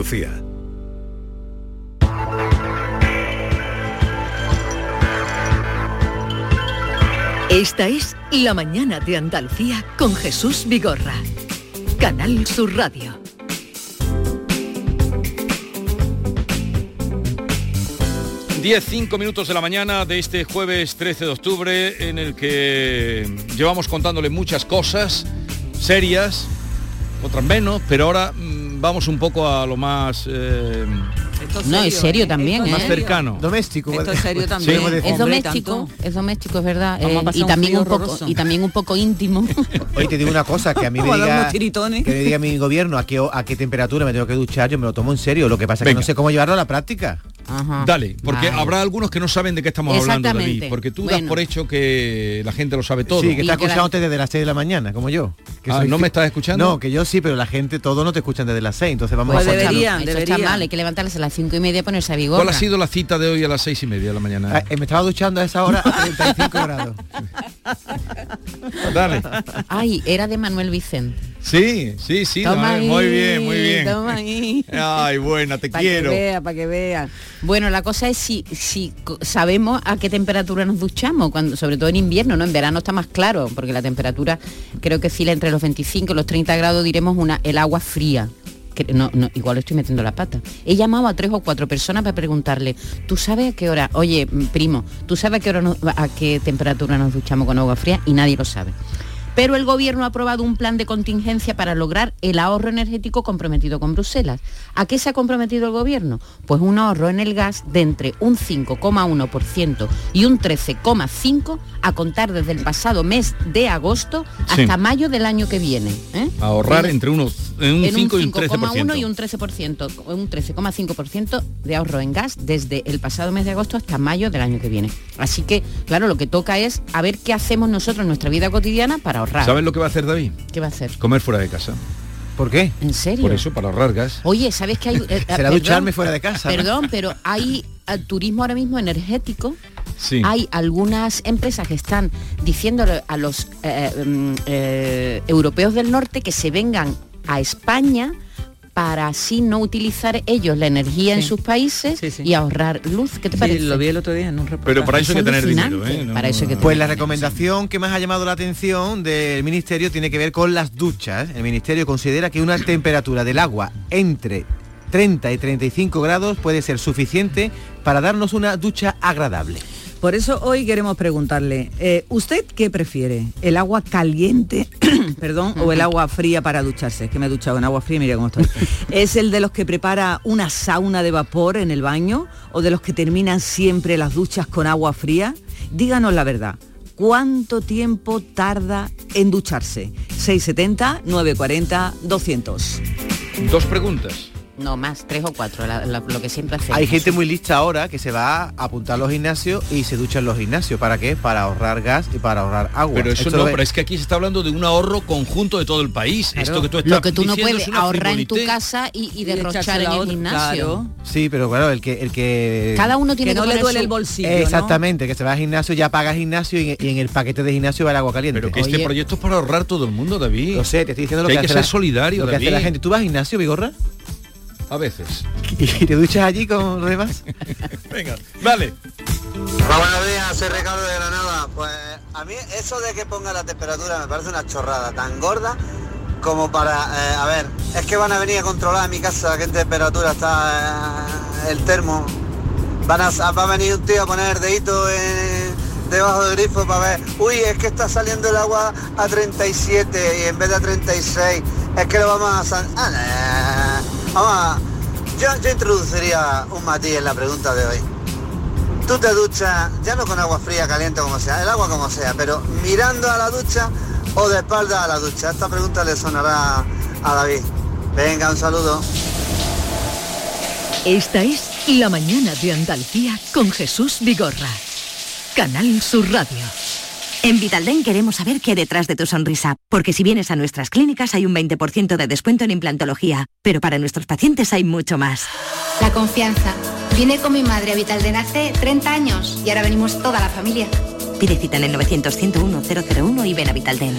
Lucía. Esta es La Mañana de Andalucía con Jesús Vigorra. Canal Sur Radio. Diez, cinco minutos de la mañana de este jueves 13 de octubre en el que llevamos contándole muchas cosas serias, otras menos, pero ahora mm, vamos un poco a lo más... eh, No, es serio también, más ¿eh? cercano. Doméstico. Esto es serio también. Es doméstico, es doméstico, es verdad. Eh, y también un poco y también un poco íntimo. Oye, te digo una cosa, que a mí me diga, que me diga mi gobierno a qué, a qué temperatura me tengo que duchar, yo me lo tomo en serio. Lo que pasa es que no sé cómo llevarlo a la práctica. Dale, porque Vale. habrá algunos que no saben de qué estamos hablando, David, porque tú das por hecho que la gente lo sabe todo. Sí, que está escuchándote desde las 6 de la mañana, como yo. Que Ah, soy ¿no me estás escuchando? No, que yo sí, pero la gente, todo no te escuchan desde las 6, entonces vamos Pues a deberían, Eso está mal, hay que levantarse a las cinco y media y ponerse a vigor. ¿Cuál ha sido la cita de hoy a las seis y media de la mañana? Ah, eh, me estaba duchando a esa hora a 35 grados. Dale. Ay, era de Manuel Vicente. Sí, sí, sí, no, muy bien, muy bien. toma ahí. Ay, buena, te Para que quiero. vea, para que vea. Bueno, la cosa es si, si sabemos a qué temperatura nos duchamos, cuando, sobre todo en invierno, ¿no? En verano está más claro, porque la temperatura creo que oscila entre los 25 y los 30 grados, diremos una, el agua fría. No, no, igual estoy metiendo la pata. He llamado a tres o cuatro personas para preguntarle, ¿tú sabes a qué hora? Oye, primo, ¿tú sabes a qué hora a qué temperatura nos duchamos con agua fría? Y nadie lo sabe. Pero el gobierno ha aprobado un plan de contingencia para lograr el ahorro energético comprometido con Bruselas. ¿A qué se ha comprometido el gobierno? Pues un ahorro en el gas de entre un 5,1% y un 13,5% a contar desde el pasado mes de agosto Sí. hasta mayo del año que viene. ¿eh? Ahorrar En- entre unos en un en 5 y un 5,1 y 13%. un 13%, un 13,5% de ahorro en gas desde el pasado mes de agosto hasta mayo del año que viene. Así que, claro, lo que toca es a ver qué hacemos nosotros en nuestra vida cotidiana para ahorrar. ¿Sabes lo que va a hacer David? ¿Qué va a hacer? Comer fuera de casa. ¿Por qué? ¿En serio? Por eso, para ahorrar gas. Oye, ¿sabes que hay... eh, eh, Será perdón, ducharme fuera de casa. ¿no? Perdón, pero hay eh, turismo ahora mismo energético. Sí. Hay algunas empresas que están diciéndole a los eh, mm, eh, europeos del norte que se vengan a España para así no utilizar ellos la energía en sus países y ahorrar luz. ¿Qué te Sí, parece? lo vi el otro día en un reportaje. Pero para eso hay que tener dinero. ¿eh? No- Para eso hay que Pues la recomendación que más ha llamado la atención del ministerio tiene que ver con las duchas. El ministerio considera que una temperatura del agua entre 30 y 35 grados puede ser suficiente para darnos una ducha agradable. Por eso hoy queremos preguntarle, eh, ¿usted qué prefiere? ¿El agua caliente, perdón, o el agua fría para ducharse? Es que me he duchado en agua fría y mira cómo estoy. ¿Es el de los que prepara una sauna de vapor en el baño o de los que terminan siempre las duchas con agua fría? Díganos la verdad. ¿Cuánto tiempo tarda en ducharse? 670 940 200. Dos preguntas. No, más, tres o cuatro, la- la- lo que siempre hacemos. Hay gente muy lista ahora que se va a apuntar a los gimnasios y se ducha en los gimnasios. ¿Para qué? Para ahorrar gas y para ahorrar agua. Pero eso Esto no, ve- pero es que aquí se está hablando de un ahorro conjunto de todo el país. Esto que tú estás Lo que tú no puedes es ahorrar en tu casa y, derrochar en el gimnasio. claro. Sí, pero claro, el que... El que Cada uno tiene Que que, no le duele su- el bolsillo, ¿no? Exactamente, que se va al gimnasio, ya paga gimnasio y, y en el paquete de gimnasio va el agua caliente. Pero que este proyecto es para ahorrar todo el mundo, David. Lo sé, te estoy diciendo lo Que que, hay que ser la- solidario, lo que hace la gente. ¿Tú vas al gimnasio, Vigorra? A veces. ¿Y te duchas allí con los demás? Venga, vale. Buenos días, soy Ricardo de Granada. Pues a mí eso de que ponga la temperatura me parece una chorrada tan gorda como para, eh, a ver, es que van a venir a controlar en mi casa qué temperatura está eh, el termo. Van a, va a venir un tío a poner el dedito en- debajo del grifo para ver, uy, es que está saliendo el agua a 37 y en vez de a 36, es que lo vamos a... Ah, nah. Vamos a... Yo, yo introduciría un matiz en la pregunta de hoy. Tú te duchas, ya no con agua fría, caliente, como sea, el agua como sea, pero mirando a la ducha o de espalda a la ducha. Esta pregunta le sonará a David. Venga, un saludo. Esta es La Mañana de Andalucía con Jesús Vigorra. Canal Sur Radio. En Vitalden queremos saber qué hay detrás de tu sonrisa, porque si vienes a nuestras clínicas hay un 20% de descuento en implantología, pero para nuestros pacientes hay mucho más. La confianza. Vine con mi madre a Vitalden hace 30 años y ahora venimos toda la familia. Pide cita en el 900 101 001 y ven a Vitalden.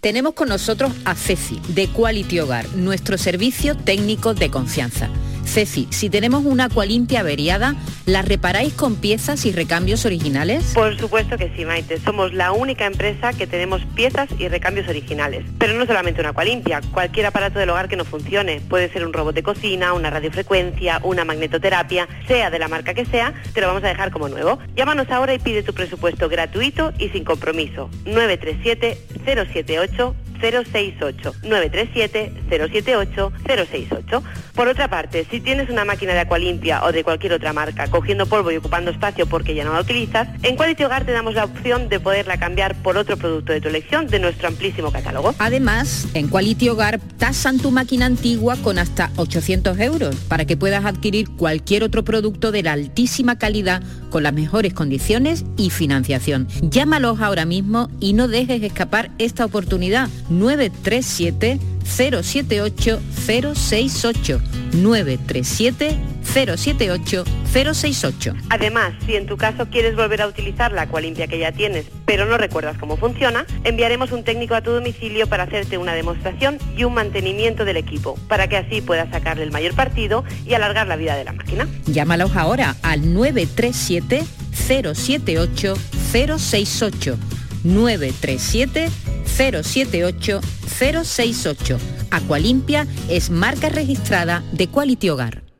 Tenemos con nosotros a Ceci, de Quality Hogar, nuestro servicio técnico de confianza. Ceci, si tenemos una Aqualimpia averiada, ¿la reparáis con piezas y recambios originales? Por supuesto que sí, Maite. Somos la única empresa que tenemos piezas y recambios originales. Pero no solamente una Aqualimpia, cualquier aparato del hogar que no funcione. Puede ser un robot de cocina, una radiofrecuencia, una magnetoterapia, sea de la marca que sea, te lo vamos a dejar como nuevo. Llámanos ahora y pide tu presupuesto gratuito y sin compromiso. 937 078 068 937 078 068. Por otra parte, si tienes una máquina de Aqualimpia o de cualquier otra marca cogiendo polvo y ocupando espacio porque ya no la utilizas, en Quality Hogar te damos la opción de poderla cambiar por otro producto de tu elección de nuestro amplísimo catálogo. Además, en Quality Hogar tasan tu máquina antigua con hasta 800 euros para que puedas adquirir cualquier otro producto de la altísima calidad con las mejores condiciones y financiación. Llámalos ahora mismo y no dejes escapar esta oportunidad. 937 078 068 937 078 068. Además, si en tu caso quieres volver a utilizar la Aqualimpia que ya tienes, pero no recuerdas cómo funciona, enviaremos un técnico a tu domicilio para hacerte una demostración y un mantenimiento del equipo, para que así puedas sacarle el mayor partido y alargar la vida de la máquina. Llámalos ahora al 937 078 068 937 078 068. Aqualimpia es marca registrada de Quality Hogar.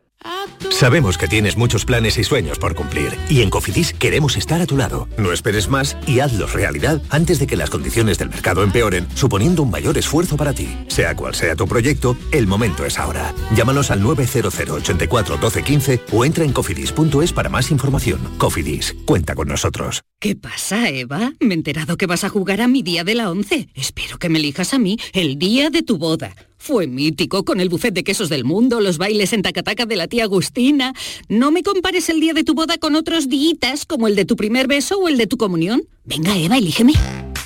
Sabemos que tienes muchos planes y sueños por cumplir y en Cofidis queremos estar a tu lado. No esperes más y hazlos realidad antes de que las condiciones del mercado empeoren, suponiendo un mayor esfuerzo para ti. Sea cual sea tu proyecto, el momento es ahora. Llámanos al 900 84 12 15 o entra en cofidis.es para más información. Cofidis, cuenta con nosotros. ¿Qué pasa, Eva? Me he enterado que vas a jugar a mi día de la once. Espero que me elijas a mí el día de tu boda. Fue mítico con el buffet de quesos del mundo, los bailes en tacataca de la tía Agustina. No me compares el día de tu boda con otros días como el de tu primer beso o el de tu comunión. Venga, Eva, elígeme.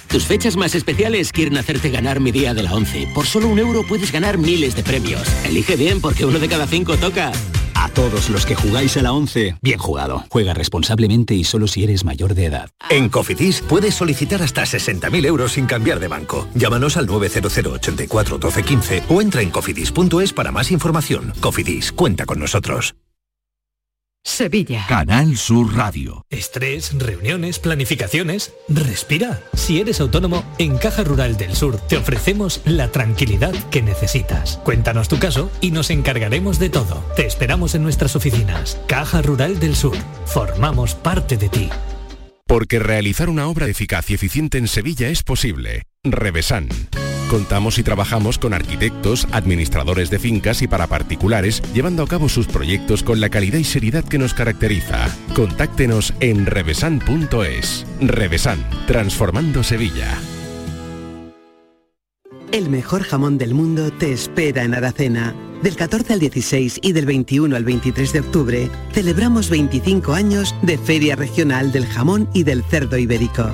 Tus fechas más especiales quieren hacerte ganar mi día de la 11. Por solo un euro puedes ganar miles de premios. Elige bien porque uno de cada cinco toca. A todos los que jugáis a la 11, bien jugado. Juega responsablemente y solo si eres mayor de edad. En Cofidis puedes solicitar hasta 60.000 euros sin cambiar de banco. Llámanos al 900 84 12 15 o entra en cofidis.es para más información. Cofidis, cuenta con nosotros. Sevilla. Canal Sur Radio. Estrés, reuniones, planificaciones. Respira. Si eres autónomo, en Caja Rural del Sur te ofrecemos la tranquilidad que necesitas. Cuéntanos tu caso y nos encargaremos de todo. Te esperamos en nuestras oficinas. Caja Rural del Sur. Formamos parte de ti. Porque realizar una obra eficaz y eficiente en Sevilla es posible. Revesan. Contamos y trabajamos con arquitectos, administradores de fincas y para particulares, llevando a cabo sus proyectos con la calidad y seriedad que nos caracteriza. Contáctenos en revesan.es. Revesan, transformando Sevilla. El mejor jamón del mundo te espera en Aracena. Del 14 al 16 y del 21 al 23 de octubre celebramos 25 años de Feria Regional del Jamón y del Cerdo Ibérico.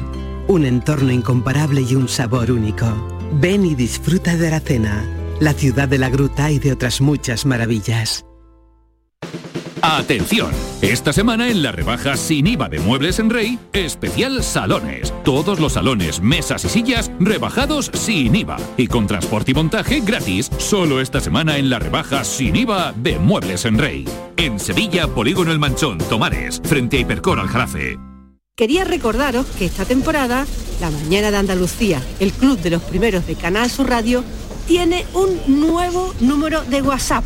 Un entorno incomparable y un sabor único. Ven y disfruta de Aracena, la ciudad de la gruta y de otras muchas maravillas. Atención, esta semana en la rebaja sin IVA de Muebles en Rey, especial salones. Todos los salones, mesas y sillas rebajados sin IVA y con transporte y montaje gratis. Solo esta semana en la rebaja sin IVA de Muebles en Rey. En Sevilla, Polígono El Manchón, Tomares, frente a Hipercor al Jarafe. Quería recordaros que esta temporada, La Mañana de Andalucía, el club de los primeros de Canal Sur Radio, tiene un nuevo número de WhatsApp.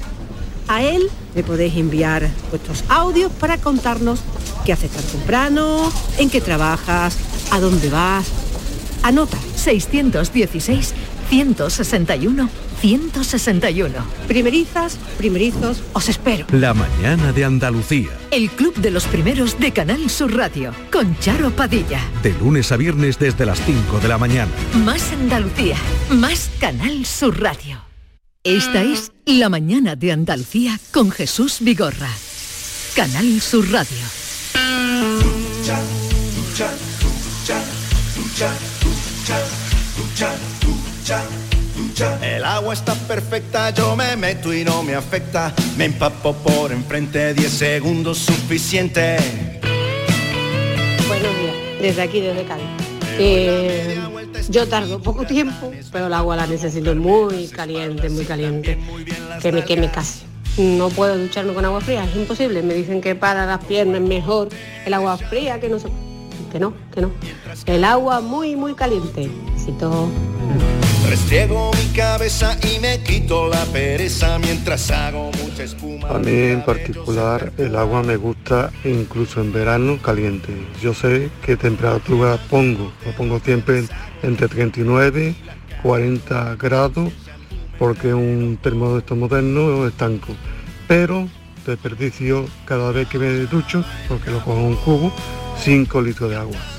A él le podéis enviar vuestros audios para contarnos qué haces tan temprano, en qué trabajas, a dónde vas. Anota 616 161 161. Primerizas, primerizos, os espero. La mañana de Andalucía. El club de los primeros de Canal Sur Radio con Charo Padilla. De lunes a viernes desde las 5 de la mañana. Más Andalucía, más Canal Sur Radio. Esta es La mañana de Andalucía con Jesús Vigorra. Canal Sur Radio. El agua está perfecta, yo me meto y no me afecta. Me empapo por enfrente, 10 segundos suficiente. Buenos días, desde aquí, desde Cádiz. Eh, Yo tardo poco tiempo, pero el agua la necesito muy caliente, muy caliente, que me queme casi. No puedo ducharme con agua fría, es imposible. Me dicen que para las piernas es mejor el agua fría, que no. Que no, que no. El agua muy, muy caliente. todo Restriego mi cabeza y me quito la pereza mientras hago mucha espuma. A mí en particular el agua me gusta incluso en verano caliente. Yo sé qué temperatura pongo. Lo pongo siempre entre 39 40 grados porque un termostato moderno es estanco. Pero desperdicio cada vez que me ducho, porque lo en un cubo, 5 litros de agua.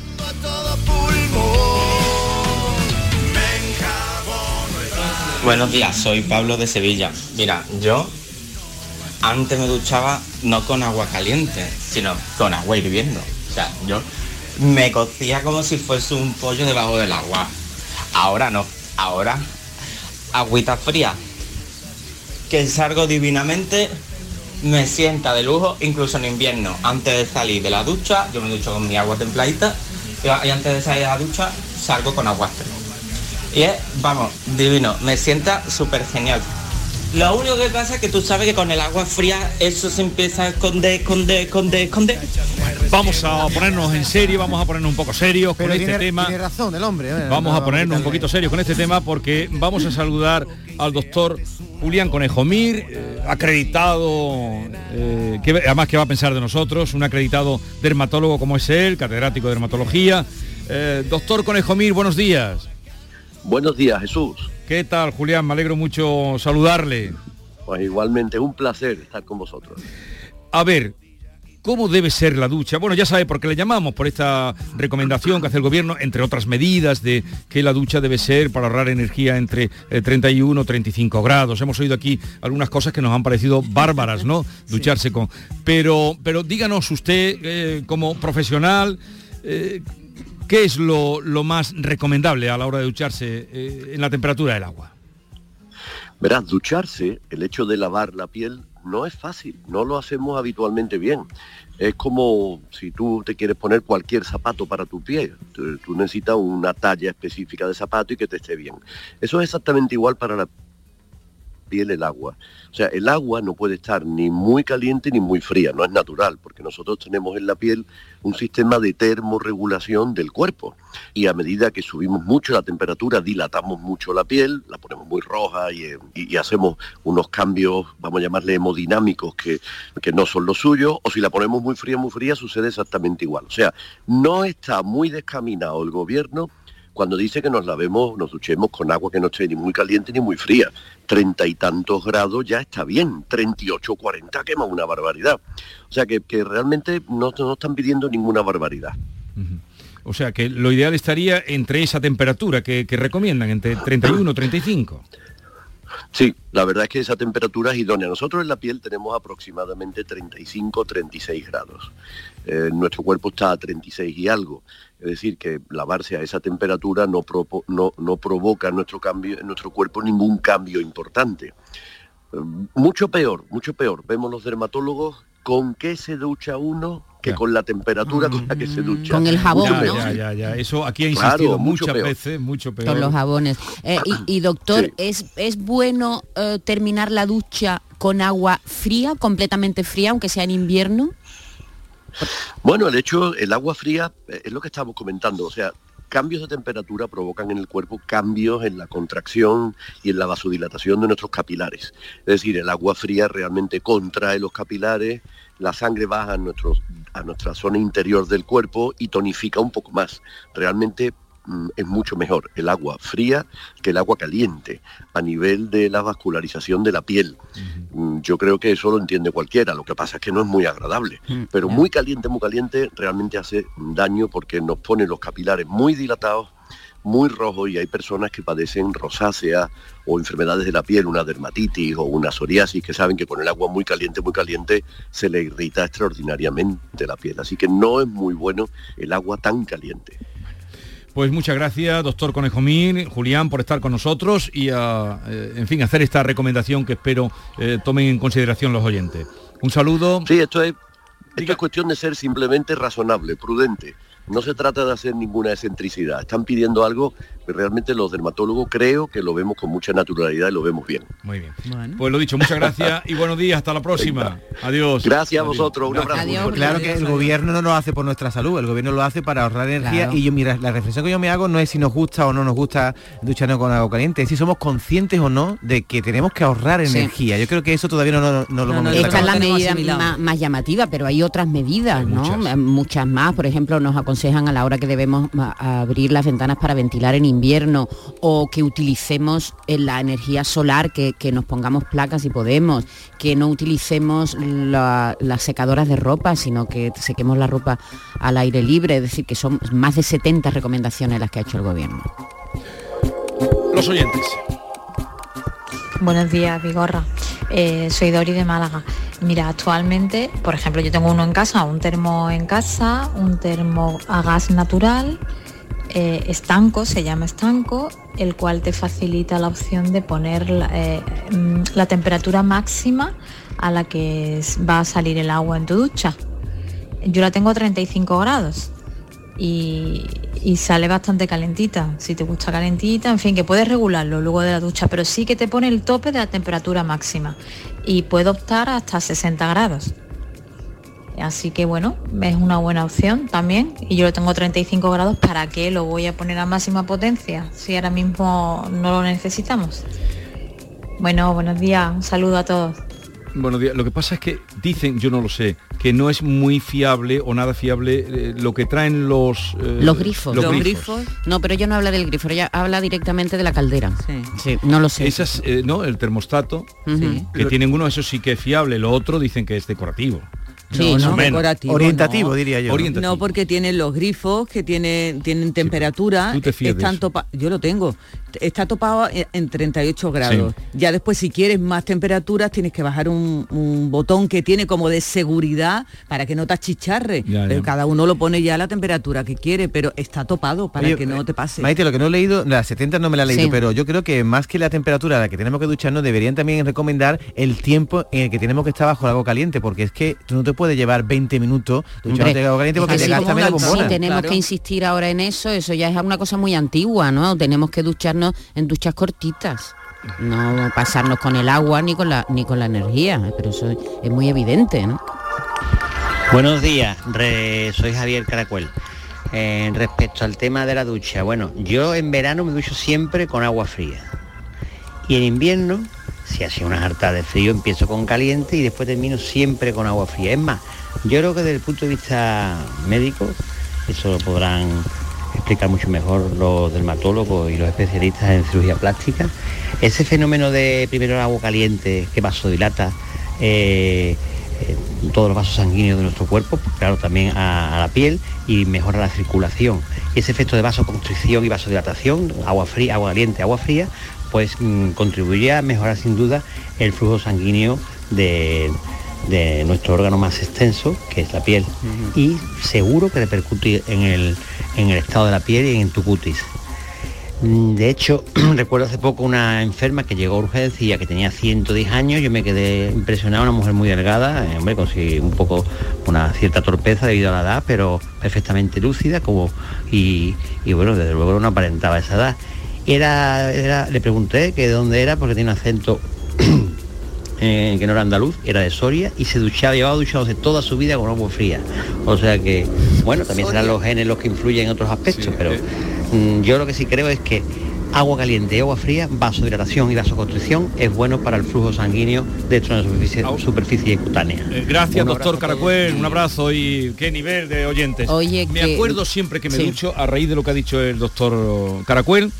Buenos días, soy Pablo de Sevilla. Mira, yo antes me duchaba no con agua caliente, sino con agua hirviendo. O sea, yo me cocía como si fuese un pollo debajo del agua. Ahora no, ahora agüita fría. Que salgo divinamente, me sienta de lujo, incluso en invierno. Antes de salir de la ducha, yo me ducho con mi agua templadita y antes de salir de la ducha salgo con agua fría. Y es, vamos, divino, me sienta súper genial. Lo único que pasa es que tú sabes que con el agua fría eso se empieza a esconder, esconder, esconder, esconder. Vamos a ponernos en serio, vamos a ponernos un poco serios con este tema. Tiene razón el hombre. ¿eh? Vamos a ponernos un poquito serios con este tema porque vamos a saludar al doctor Julián Conejomir, eh, acreditado, eh, que además que va a pensar de nosotros, un acreditado dermatólogo como es él, catedrático de dermatología. doctor Conejomir, buenos días. Buenos días, Jesús. ¿Qué tal, Julián? Me alegro mucho saludarle. Pues igualmente, un placer estar con vosotros. A ver, ¿cómo debe ser la ducha? Bueno, ya sabe por qué le llamamos, por esta recomendación que hace el gobierno, entre otras medidas de que la ducha debe ser para ahorrar energía entre 31 y 35 grados. Hemos oído aquí algunas cosas que nos han parecido bárbaras, ¿no? Ducharse con... Pero, pero díganos usted, eh, como profesional, eh, ¿Qué es lo, más recomendable a la hora de ducharse eh, en la temperatura del agua? Verás, ducharse, el hecho de lavar la piel no es fácil, no lo hacemos habitualmente bien. Es como si tú te quieres poner cualquier zapato para tu pie. Tú, necesitas una talla específica de zapato y que te esté bien. Eso es exactamente igual para la piel el agua. O sea, el agua no puede estar ni muy caliente ni muy fría, no es natural, porque nosotros tenemos en la piel un sistema de termorregulación del cuerpo. Y a medida que subimos mucho la temperatura, dilatamos mucho la piel, la ponemos muy roja y, hacemos unos cambios, vamos a llamarle hemodinámicos, que, que no son los suyos, o si la ponemos muy fría, muy fría, sucede exactamente igual. O sea, no está muy descaminado el gobierno cuando dice que nos lavemos, nos duchemos con agua que no esté ni muy caliente ni muy fría. Treinta y tantos grados ya está bien, 38, 40 quema una barbaridad. O sea que, realmente no, no, están pidiendo ninguna barbaridad. O sea que lo ideal estaría entre esa temperatura que, que recomiendan, entre 31 y 35. Sí, la verdad es que esa temperatura es idónea. Nosotros en la piel tenemos aproximadamente 35-36 grados. Eh, nuestro cuerpo está a 36 y algo. Es decir, que lavarse a esa temperatura no, no, provoca en nuestro, cambio, en nuestro cuerpo ningún cambio importante. Eh, mucho peor, mucho peor. Vemos los dermatólogos con qué se ducha uno que con la temperatura con la que se ducha. Con el jabón, ¿no? Ya, ya, ya. Eso aquí ha insistido muchas veces, mucho peor. Con los jabones. Eh, y, doctor, ¿es, ¿es bueno eh, terminar la ducha con agua fría, completamente fría, aunque sea en invierno? Bueno, el hecho, el agua fría eh, es lo que estamos comentando, o sea, cambios de temperatura provocan en el cuerpo cambios en la contracción y en la vasodilatación de nuestros capilares. Es decir, el agua fría realmente contrae los capilares, la sangre baja a, a nuestra zona interior del cuerpo y tonifica un poco más. Realmente es mucho mejor el agua fría que el agua caliente a nivel de la vascularización de la piel. Mm, yo creo que eso lo entiende cualquiera, lo que pasa es que no es muy agradable, mm, pero muy caliente, muy caliente realmente hace daño porque nos pone los capilares muy dilatados muy rojos y hay personas que padecen rosácea o enfermedades de la piel, una dermatitis o una psoriasis, que saben que con el agua muy caliente, muy caliente, se le irrita extraordinariamente la piel. Así que no es muy bueno el agua tan caliente. Pues muchas gracias, doctor Conejomín, Julián, por estar con nosotros y, a, eh, en fin, hacer esta recomendación que espero eh, tomen en consideración los oyentes. Un saludo. Sí, esto es, esto es cuestión de ser simplemente razonable, prudente. No se trata de hacer ninguna excentricidad. Están pidiendo algo realmente los dermatólogos creo que lo vemos con mucha naturalidad y lo vemos bien. Muy bien. Pues lo dicho, muchas gracias y buenos días, hasta la próxima. Adiós. Gracias a vosotros, un abrazo. claro que el gobierno no lo hace por nuestra salud, el gobierno lo hace para ahorrar energía Claro. y yo mira, la reflexión que yo me hago no es si nos gusta o no nos gusta ducharnos con agua caliente, es si somos conscientes o no de que tenemos que ahorrar Sí. energía. Yo creo que eso todavía no, no- no lo hemos Esta es la medida más, más llamativa, pero hay otras medidas, ¿no? Muchas. más. Por ejemplo, nos aconsejan a la hora que debemos abrir las ventanas para ventilar en invierno o que utilicemos eh, la energía solar, que, que nos pongamos placas si podemos, que no utilicemos la- las secadoras de ropa, sino que sequemos la ropa al aire libre. Es decir, que son más de 70 recomendaciones las que ha hecho el gobierno. Los oyentes. Buenos días, Vigorra. Eh, soy Dori de Málaga. Mira, actualmente, por ejemplo, yo tengo uno en casa, un termo en casa, un termo a gas natural, eh, estanco, se llama estanco, el cual te facilita la opción de poner la, eh, mm, temperatura máxima a la que va a salir el agua en tu ducha. Yo la tengo a 35 grados y, y sale bastante calentita. Si te gusta calentita, en fin, que puedes regularlo luego de la ducha, pero sí que te pone el tope de la temperatura máxima y puede optar hasta 60 grados. Así que bueno, es una buena opción también. Y yo lo tengo a 35 grados, ¿para qué lo voy a poner a máxima potencia si ahora mismo no lo necesitamos? Bueno, buenos días, un saludo a todos. Buenos días. Lo que pasa es que dicen, yo no lo sé, que no es muy fiable o nada fiable eh, lo que traen los eh, Los grifos. Los, grifos. No, pero ella no habla del grifo, ella habla directamente de la caldera. Sí. no lo sé. Esas, eh, no, el termostato, que tienen uno, eso sí que es fiable, lo otro dicen que es decorativo. Sí, no, menos. decorativo, Orientativo, no. diría yo. Orientativo. No, porque tienen los grifos que tienen, tienen temperatura. tú te están topa- Yo lo tengo. Está topado en- en 38 grados. Ya después, si quieres más temperaturas, tienes que bajar un, un botón que tiene como de seguridad para que no te achicharre. Ya, Pero ya. cada uno lo pone ya a la temperatura que quiere, pero está topado para Oye, que no te pase. Maite, lo que no he leído, las 70 no me la he leído, Sí. pero yo creo que más que la temperatura a la que tenemos que ducharnos, deberían también recomendar el tiempo en el que tenemos que estar bajo el agua caliente, porque es que tú no te puedes llevar 20 minutos duchándote agua caliente porque te gasta si- menos bombona. Si tenemos que insistir ahora en eso, eso ya es una cosa muy antigua, ¿no? Tenemos que ducharnos en duchas cortitas. No pasarnos con el agua ni con la ni con la energía, pero eso es muy evidente, ¿no? Buenos días, re- soy Javier Caracuel. Eh, respecto al tema de la ducha, bueno, yo en verano me ducho siempre con agua fría. Y en invierno, si hace una harta de frío, empiezo con caliente y después termino siempre con agua fría. Es más, yo creo que desde el punto de vista médico, eso lo podrán explicar mucho mejor los dermatólogos y los especialistas en cirugía plástica, ese fenómeno de primero el agua caliente que vasodilata eh, eh, todos los vasos sanguíneos de nuestro cuerpo, claro, también a, a la piel y mejora la circulación. Ese efecto de vasoconstricción y vasodilatación, agua fría, agua caliente, agua fría, pues mm, contribuye a mejorar sin duda el flujo sanguíneo de, de nuestro órgano más extenso, que es la piel. Y seguro que repercute en el, en el estado de la piel y en tu cutis. Mm, De hecho, recuerdo hace poco una enferma que llegó a urgencia que tenía 110 años, yo me quedé impresionada, una mujer muy delgada, eh, hombre, con un poco una cierta torpeza debido a la edad, pero perfectamente lúcida, como y, y bueno, desde luego no aparentaba esa edad. Era, era- le pregunté que de dónde era, porque tiene un acento eh, que no era andaluz, era de Soria y se duchaba, llevaba duchándose toda su vida con agua fría. O sea que, bueno, también serán los genes los que influyen en otros aspectos, pero mm, yo lo que sí creo es que agua caliente y agua fría, vasodilatación y vasoconstricción es bueno para el flujo sanguíneo dentro de la superficie, superficie cutánea. Eh, Gracias, Un doctor. Caracuel, un abrazo y qué nivel de oyentes. Oye, me que- acuerdo siempre que me Sí. ducho, a raíz de lo que ha dicho el doctor Caracuel,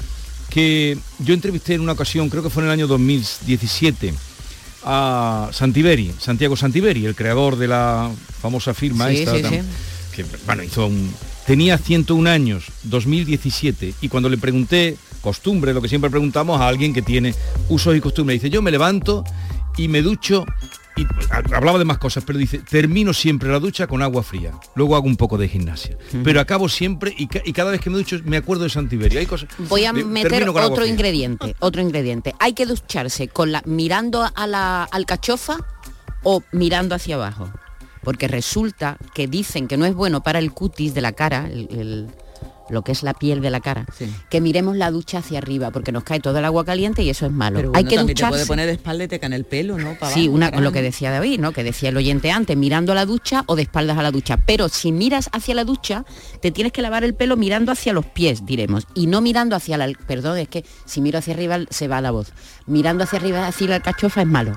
que yo entrevisté en una ocasión, creo que fue en el año 2017, a Santiberi, Santiago Santiberi, el creador de la famosa firma Sí, esta, sí, tan- sí. que bueno, hizo un tenía 101 años, 2017, y cuando le pregunté costumbre, lo que siempre preguntamos a alguien que tiene usos y costumbres, dice, "Yo me levanto y me ducho y hablaba de más cosas, pero dice, termino siempre la ducha con agua fría. Luego hago un poco de gimnasia. Pero acabo siempre y, ca- y cada vez que me ducho me acuerdo de Santiberio. Hay cosas. Voy a de- meter otro ingrediente, otro ingrediente. Hay que ducharse con la mirando a la alcachofa o mirando hacia abajo. Porque resulta que dicen que no es bueno para el cutis de la cara, el, el- lo que es la piel de la cara, que miremos la ducha hacia arriba, porque nos cae todo el agua caliente y eso es malo. Pero Hay que también te ducharse. puede poner de espalda y te cae en el pelo, ¿no? Pa' Sí, abajo, una, para lo que decía David, ¿no? Que decía el oyente antes, mirando a la ducha o de espaldas a la ducha. Pero si miras hacia la ducha, te tienes que lavar el pelo mirando hacia los pies, diremos, y no mirando hacia la... Perdón, es que si miro hacia arriba se va la voz. Mirando hacia arriba hacia la alcachofa es malo.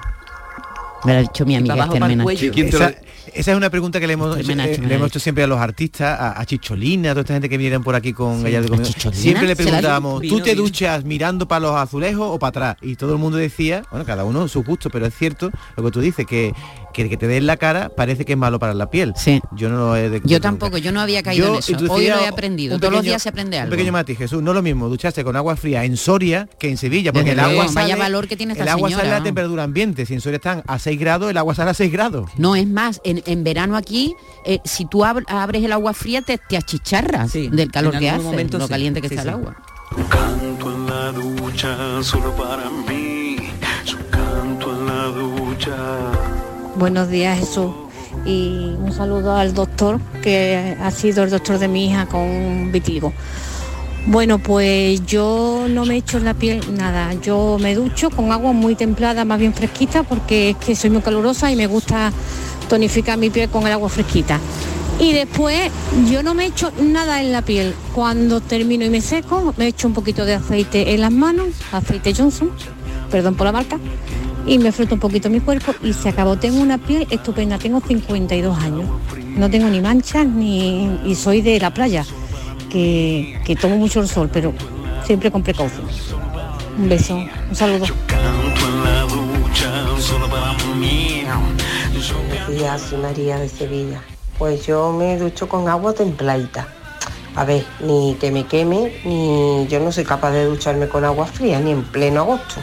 Me lo ha dicho mi amiga Esther para Menacho. Esa, esa es una pregunta que le hemos, Esther hecho, eh, me le hemos hecho siempre a los artistas, a, a Chicholina, a toda esta gente que vinieron por aquí con Sí. Siempre le preguntábamos, ¿tú te duchas mirando para los azulejos o para atrás? Y todo el mundo decía, bueno, cada uno su gusto, pero es cierto lo que tú dices, que que, que te dé en la cara parece que es malo para la piel. Sí. Yo no lo he de- Yo tampoco, yo no había caído Yo- en eso. Hoy lo he aprendido. Todos los días se aprende algo. Un pequeño matiz, Jesús, no lo mismo ducharse con agua fría en Soria que en Sevilla, porque Desde el agua luego, vaya sale- valor que tiene esta El agua sale a señora. la temperatura ambiente, si en Soria están a 6 grados, el agua sale a 6 grados. No, es más, en, en verano aquí, eh, si tú ab- abres el agua fría, te, te achicharras del calor que hace, momento lo sí, caliente que sí, está sí. el agua. Canto en la ducha solo para mí, su canto en la ducha. Buenos días Jesús y un saludo al doctor que ha sido el doctor de mi hija con vitiligo. Bueno, pues yo no me echo en la piel nada, yo me ducho con agua muy templada, más bien fresquita, porque es que soy muy calurosa y me gusta tonificar mi piel con el agua fresquita. Y después yo no me echo nada en la piel. Cuando termino y me seco, me echo un poquito de aceite en las manos, aceite Johnson, perdón por la marca, y me froto un poquito mi cuerpo y se acabó. Tengo una piel estupenda, tengo 52 años. No tengo ni manchas ni y soy de la playa, que, que tomo mucho el sol, pero siempre con precaución. Un beso, un saludo. Buenos días, María de Sevilla. Pues yo me ducho con agua templadita. A ver, ni que me queme, ni yo no soy capaz de ducharme con agua fría, ni en pleno agosto.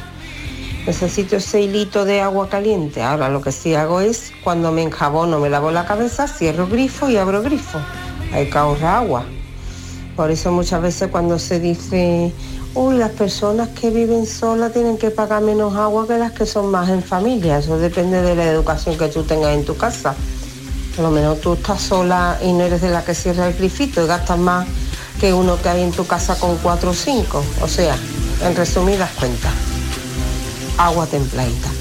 Necesito 6 litros de agua caliente. Ahora lo que sí hago es, cuando me enjabono, me lavo la cabeza, cierro grifo y abro grifo. Hay que ahorrar agua. Por eso muchas veces cuando se dice, uy, las personas que viven solas tienen que pagar menos agua que las que son más en familia. Eso depende de la educación que tú tengas en tu casa. A lo menos tú estás sola y no eres de la que cierra el grifito y gastas más que uno que hay en tu casa con cuatro o cinco. O sea, en resumidas cuentas, agua templadita.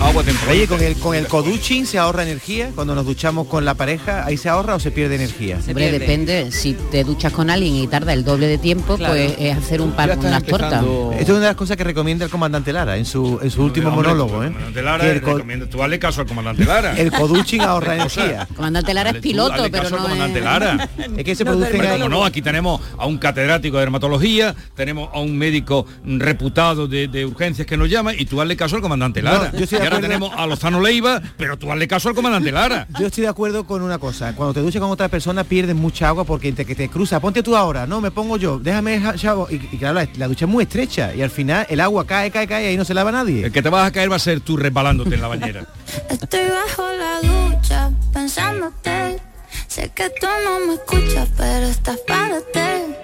Agua temprana. Oye, con el, con el coduching se ahorra energía cuando nos duchamos con la pareja, ahí se ahorra o se pierde energía. Hombre, depende, si te duchas con alguien y tarda el doble de tiempo, Claro. pues es hacer un par, unas tortas. Esto es una de las cosas que recomienda el comandante Lara en su, en su último Hombre, monólogo. ¿eh? comandante Lara, Que el, co- recomiendo- tú hazle caso al comandante Lara. el coduching ahorra energía. Comandante Lara es Dale tú, piloto, hazle pero caso al no comandante es... Lara. Es que se producen ahí- como no, aquí tenemos a un catedrático de dermatología, tenemos a un médico reputado de, de urgencias que nos llama y tú hazle caso al comandante No, Lara. yo ahora tenemos a Lozano Leiva, pero tú hazle caso al comandante Lara. Yo estoy de acuerdo con una cosa. Cuando te duchas con otra persona pierdes mucha agua porque entre que te cruza, ponte tú ahora, no, me pongo yo, déjame, ja- chavo. Y, y claro, la, la ducha es muy estrecha y al final el agua cae, cae, cae y ahí no se lava nadie. El que te vas a caer va a ser tú resbalándote en la bañera. Estoy bajo la ducha pensándote. Sé que tú no me escuchas, pero estás para ti.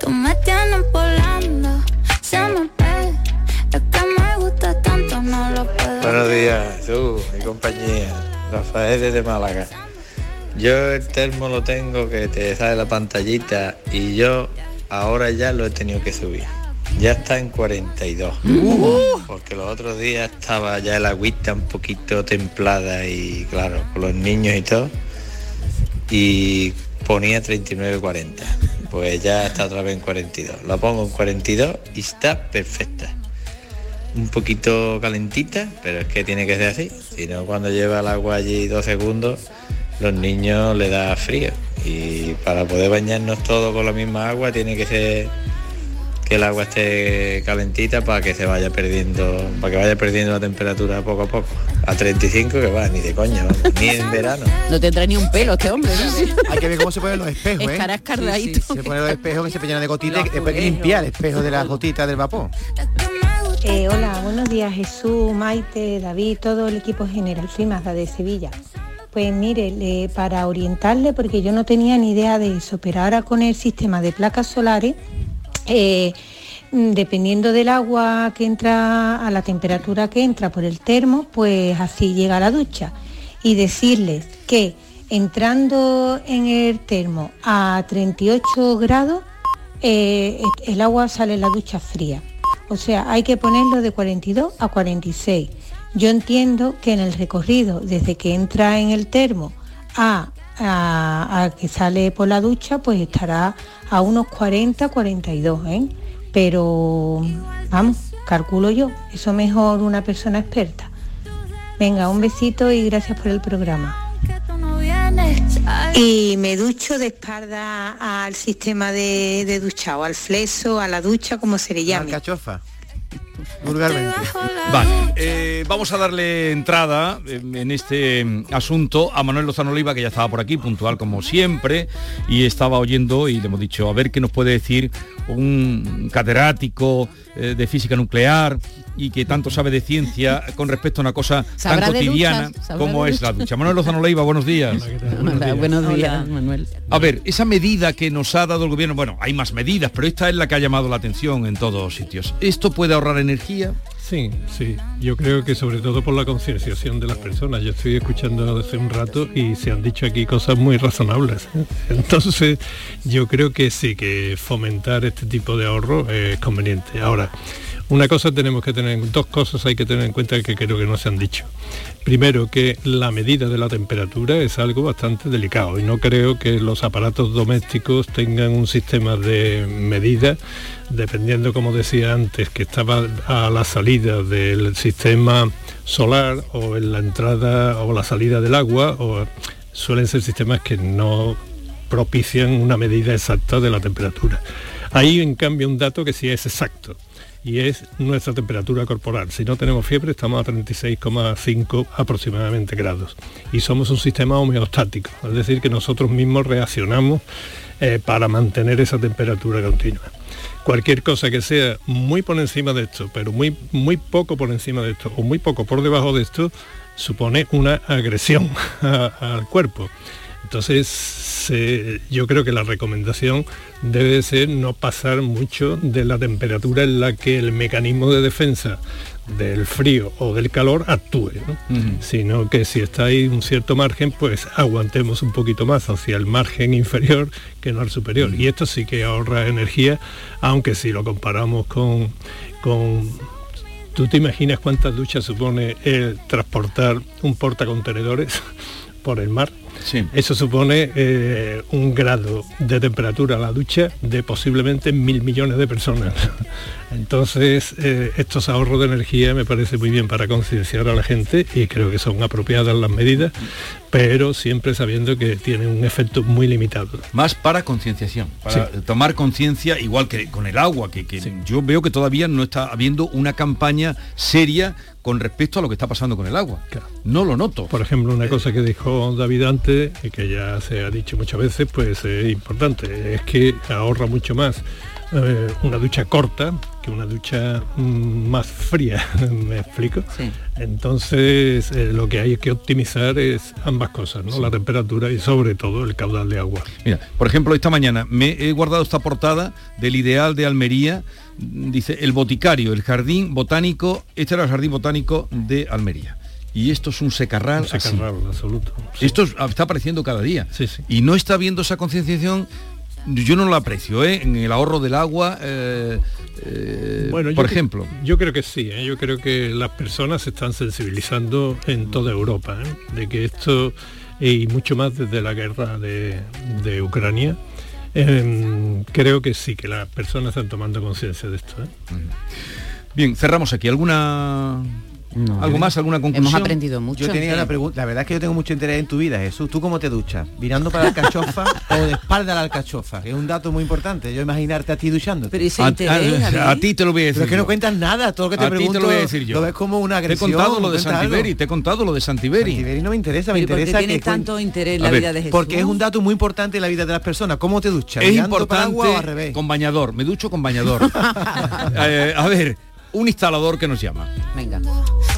Tú me tienes volando, se me ve. No lo puedo. Buenos días, tú, mi compañía, Rafael desde Málaga. Yo el termo lo tengo que te sale la pantallita y yo ahora ya lo he tenido que subir. Ya está en 42. Porque los otros días estaba ya el agüita un poquito templada y claro, con los niños y todo. Y ponía 39-40. Pues ya está otra vez en 42. La pongo en 42 y está perfecta un poquito calentita, pero es que tiene que ser así. Si no, cuando lleva el agua allí dos segundos, los niños le da frío. Y para poder bañarnos todos con la misma agua, tiene que ser que el agua esté calentita para que se vaya perdiendo, para que vaya perdiendo la temperatura poco a poco. A 35 que va, ni de coño, vamos, ni en verano. No tendrá ni un pelo este hombre. ¿no? Hay que ver cómo se ponen los espejos, ¿eh? Estará escardadito. Se ponen los espejos que se peñan de gotitas y después hay que limpiar el espejo de las gotitas del vapor. Eh, hola, buenos días Jesús, Maite, David, todo el equipo general. Soy Mazda de Sevilla. Pues mire, para orientarle, porque yo no tenía ni idea de eso, pero ahora con el sistema de placas solares, eh, dependiendo del agua que entra, a la temperatura que entra por el termo, pues así llega la ducha. Y decirles que entrando en el termo a 38 grados, eh, el agua sale en la ducha fría. O sea, hay que ponerlo de 42 a 46. Yo entiendo que en el recorrido, desde que entra en el termo a, a- que sale por la ducha, pues estará a unos 40, 42, ¿eh? Pero, vamos, calculo yo, eso mejor una persona experta. Venga, un besito y gracias por el programa. Y me ducho de espalda al sistema de, de duchado, al fleso, a la ducha, como se le llame. Alcachofa. Vulgarmente. Vale, eh, vamos a darle entrada eh, en este mm, asunto a Manuel Lozano Oliva, que ya estaba por aquí, puntual como siempre, y estaba oyendo y le hemos dicho, a ver qué nos puede decir un catedrático eh, de física nuclear y que tanto sabe de ciencia con respecto a una cosa tan cotidiana duchas, como es la ducha. Manuel Lozano Leiva, buenos días. Hola, buenos días, Manuel. A ver, esa medida que nos ha dado el gobierno, bueno, hay más medidas, pero esta es la que ha llamado la atención en todos sitios. ¿Esto puede ahorrar energía? Sí, sí. Yo creo que sobre todo por la concienciación de las personas. Yo estoy escuchando hace un rato y se han dicho aquí cosas muy razonables. Entonces, yo creo que sí, que fomentar este tipo de ahorro es conveniente. Ahora, una cosa tenemos que tener, dos cosas hay que tener en cuenta que creo que no se han dicho. Primero, que la medida de la temperatura es algo bastante delicado y no creo que los aparatos domésticos tengan un sistema de medida, dependiendo, como decía antes, que estaba a la salida del sistema solar o en la entrada o la salida del agua, o suelen ser sistemas que no propician una medida exacta de la temperatura. Hay en cambio un dato que sí es exacto y es nuestra temperatura corporal. Si no tenemos fiebre estamos a 36,5 aproximadamente grados y somos un sistema homeostático, es decir, que nosotros mismos reaccionamos eh, para mantener esa temperatura continua. Cualquier cosa que sea muy por encima de esto, pero muy, muy poco por encima de esto o muy poco por debajo de esto, supone una agresión al cuerpo. Entonces, yo creo que la recomendación debe ser no pasar mucho de la temperatura en la que el mecanismo de defensa del frío o del calor actúe, ¿no? sino que si está ahí un cierto margen, pues aguantemos un poquito más hacia el margen inferior que no al superior. Y esto sí que ahorra energía, aunque si lo comparamos con, con ¿Tú te imaginas cuántas duchas supone el transportar un portacontenedores por el mar? Eso supone eh, un grado de temperatura a la ducha de posiblemente mil millones de personas. Entonces, eh, estos ahorros de energía me parece muy bien para concienciar a la gente y creo que son apropiadas las medidas, pero siempre sabiendo que tienen un efecto muy limitado. Más para concienciación, para tomar conciencia, igual que con el agua, que, que yo veo que todavía no está habiendo una campaña seria con respecto a lo que está pasando con el agua. No lo noto. Por ejemplo, una cosa que dijo David antes, y que ya se ha dicho muchas veces, pues es importante, es que ahorra mucho más eh, una ducha corta que una ducha mm, más fría, ¿me explico? Entonces, eh, lo que hay que optimizar es ambas cosas, ¿no? La temperatura y sobre todo el caudal de agua. Mira, por ejemplo, esta mañana me he guardado esta portada del ideal de Almería, dice el boticario, el jardín botánico, este era el jardín botánico de Almería. Y esto es un secarral. Un secarral, absoluto. Esto es- está apareciendo cada día. Y no está viendo esa concienciación. Yo no lo aprecio, ¿eh? En el ahorro del agua, eh, eh, Bueno, por ejemplo. Yo creo que sí, ¿eh? yo creo que las personas se están sensibilizando en toda Europa, de que esto, y mucho más desde la guerra de, de Ucrania, em, creo que sí, que las personas están tomando conciencia de esto. Bien, cerramos aquí. ¿Alguna algo más? ¿Alguna conclusión? Yo tenía una pregunta. La verdad es que yo tengo mucho interés en tu vida, Jesús. ¿Tú cómo te duchas? ¿Mirando para la alcachofa o de espalda a la alcachofa? Que es un dato muy importante. Yo imaginarte a ti duchando. Pero ese A- a- a ti te lo voy a decir Pero es que no cuentas nada. Todo lo que te pregunto te lo voy a decir yo. lo ves como una Te he agresión. contado lo de. Santiberi, te he contado lo de Santiberi. Santiberi no me interesa, me Pero ¿por qué interesa tienes que tanto interés en la ver, vida de Jesús? Porque es un dato muy importante en la vida de las personas. ¿Cómo te duchas? Es ¿Mirando para agua o al importante revés? con bañador. Me ducho con bañador. Eh, a ver, un instalador que nos llama. Venga.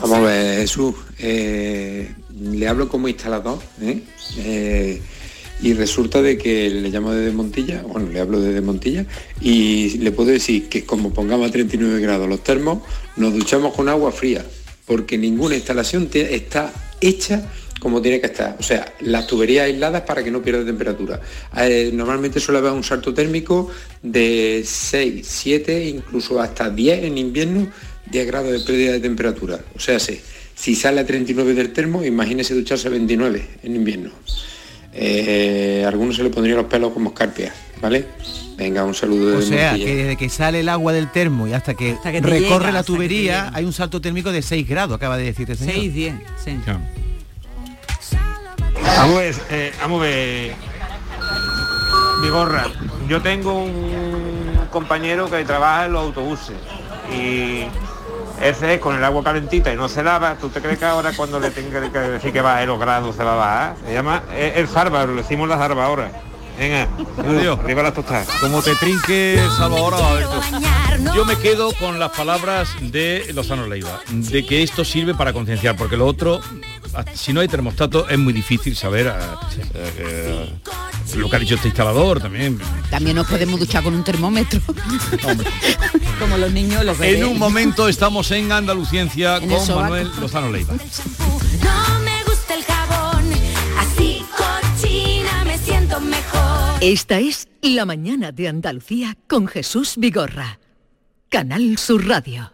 Vamos a ver, Jesús. eh, le hablo como instalador ¿eh? Eh, y resulta de que le llamo desde Montilla, bueno, le hablo desde Montilla y le puedo decir que como pongamos a 39 grados los termos, nos duchamos con agua fría, porque ninguna instalación está hecha como tiene que estar. O sea, las tuberías aisladas para que no pierda temperatura. Normalmente suele haber un salto térmico de 6, 7, incluso hasta 10 en invierno, 10 grados de pérdida de temperatura. O sea, sí, si sale a 39 del termo, imagínese ducharse a 29 en invierno. Eh, a algunos se le pondrían los pelos como escarpias, ¿vale? Venga, un saludo de O sea, Montilla. que desde que sale el agua del termo y hasta que, recorre llega, la tubería hay un salto térmico de 6 grados, acaba de decirte señor. 6, 10, sí. Vamos a ver, eh, vamos a ver. Vigorra, yo tengo un compañero que trabaja en los autobuses y ese es con el agua calentita y no se lava. ¿Tú te crees que ahora cuando le tenga que decir que baje los grados se va a bajar? Se llama eh, el zarba, lo decimos la zarba ahora. Venga, Adiós. arriba las tostadas. Como te trinque Salvador va a ver tú. Yo me quedo con las palabras de Lozano Leiva, de que esto sirve para concienciar, porque lo otro, si no hay termostato, es muy difícil saber ah, eh, eh, lo que ha dicho este instalador también. También nos podemos duchar con un termómetro. Como los niños, los bebés. En un momento estamos en Andaluciencia En con. Manuel Lozano Leiva. Esta es La mañana de Andalucía con Jesús Vigorra. Canal Sur Radio.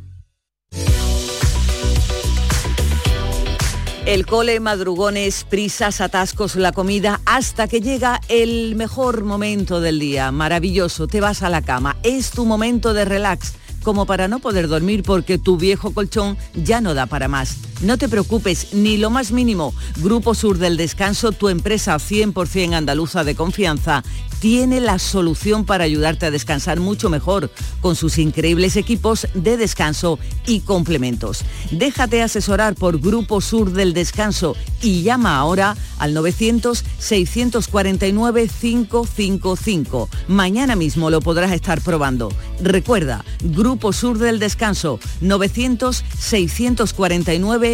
El cole, madrugones, prisas, atascos, la comida, hasta que llega el mejor momento del día. Maravilloso, te vas a la cama. Es tu momento de relax, como para no poder dormir porque tu viejo colchón ya no da para más. No te preocupes, ni lo más mínimo. Grupo Sur del Descanso, tu empresa 100% andaluza de confianza, tiene la solución para ayudarte a descansar mucho mejor con sus increíbles equipos de descanso y complementos. Déjate asesorar por Grupo Sur del Descanso y llama ahora al 900-649-555. Mañana mismo lo podrás estar probando. Recuerda, Grupo Sur del Descanso, 900-649-555.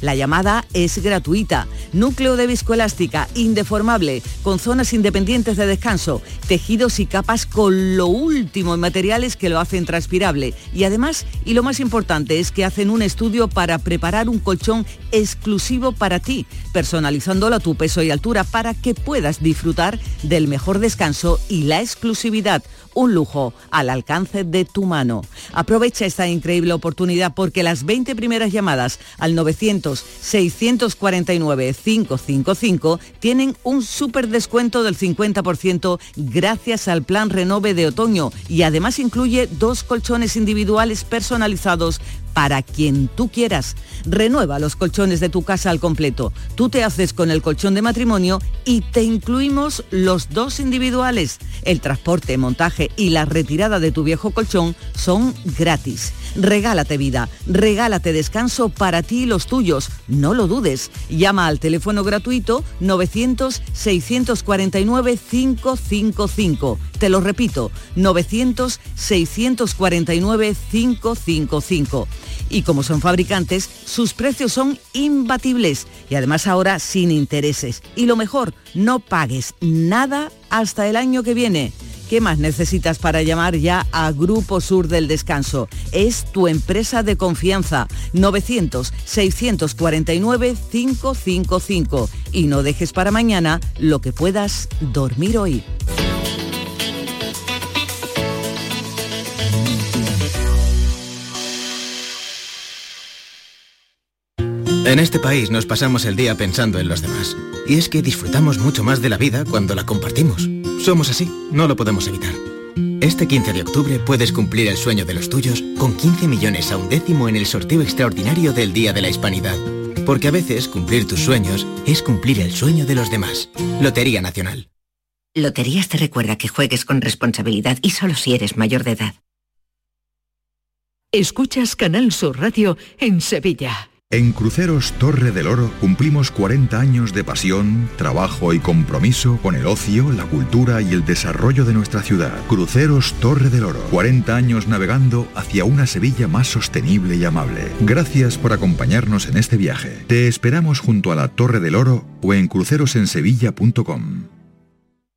La llamada es gratuita. Núcleo de viscoelástica, indeformable, con zonas independientes de descanso, tejidos y capas con lo último en materiales que lo hacen transpirable. Y además, y lo más importante, es que hacen un estudio para preparar un colchón exclusivo para ti, personalizándolo a tu peso y altura para que puedas disfrutar del mejor descanso y la exclusividad. Un lujo al alcance de tu mano. Aprovecha esta increíble oportunidad porque las 20 primeras llamadas al 900-649-555 tienen un súper descuento del 50% gracias al plan Renove de otoño y además incluye dos colchones individuales personalizados para quien tú quieras. Renueva los colchones de tu casa al completo. Tú te haces con el colchón de matrimonio y te incluimos los dos individuales. El transporte, montaje y la retirada de tu viejo colchón son gratis. Regálate vida, regálate descanso para ti y los tuyos. No lo dudes. Llama al teléfono gratuito 900-649-555. Te lo repito, 900-649-555. Y como son fabricantes, sus precios son imbatibles y además ahora sin intereses. Y lo mejor, no pagues nada hasta el año que viene. ¿Qué más necesitas para llamar ya a Grupo Sur del Descanso? Es tu empresa de confianza. 900-649-555. Y no dejes para mañana lo que puedas dormir hoy. En este país nos pasamos el día pensando en los demás. Y es que disfrutamos mucho más de la vida cuando la compartimos. Somos así, no lo podemos evitar. Este 15 de octubre puedes cumplir el sueño de los tuyos con 15 millones a un décimo en el sorteo extraordinario del Día de la Hispanidad. Porque a veces cumplir tus sueños es cumplir el sueño de los demás. Lotería Nacional. Loterías te recuerda que juegues con responsabilidad y solo si eres mayor de edad. Escuchas Canal Sur Radio en Sevilla. En Cruceros Torre del Oro cumplimos 40 años de pasión, trabajo y compromiso con el ocio, la cultura y el desarrollo de nuestra ciudad. Cruceros Torre del Oro, 40 años navegando hacia una Sevilla más sostenible y amable. Gracias por acompañarnos en este viaje. Te esperamos junto a la Torre del Oro o en crucerosensevilla.com.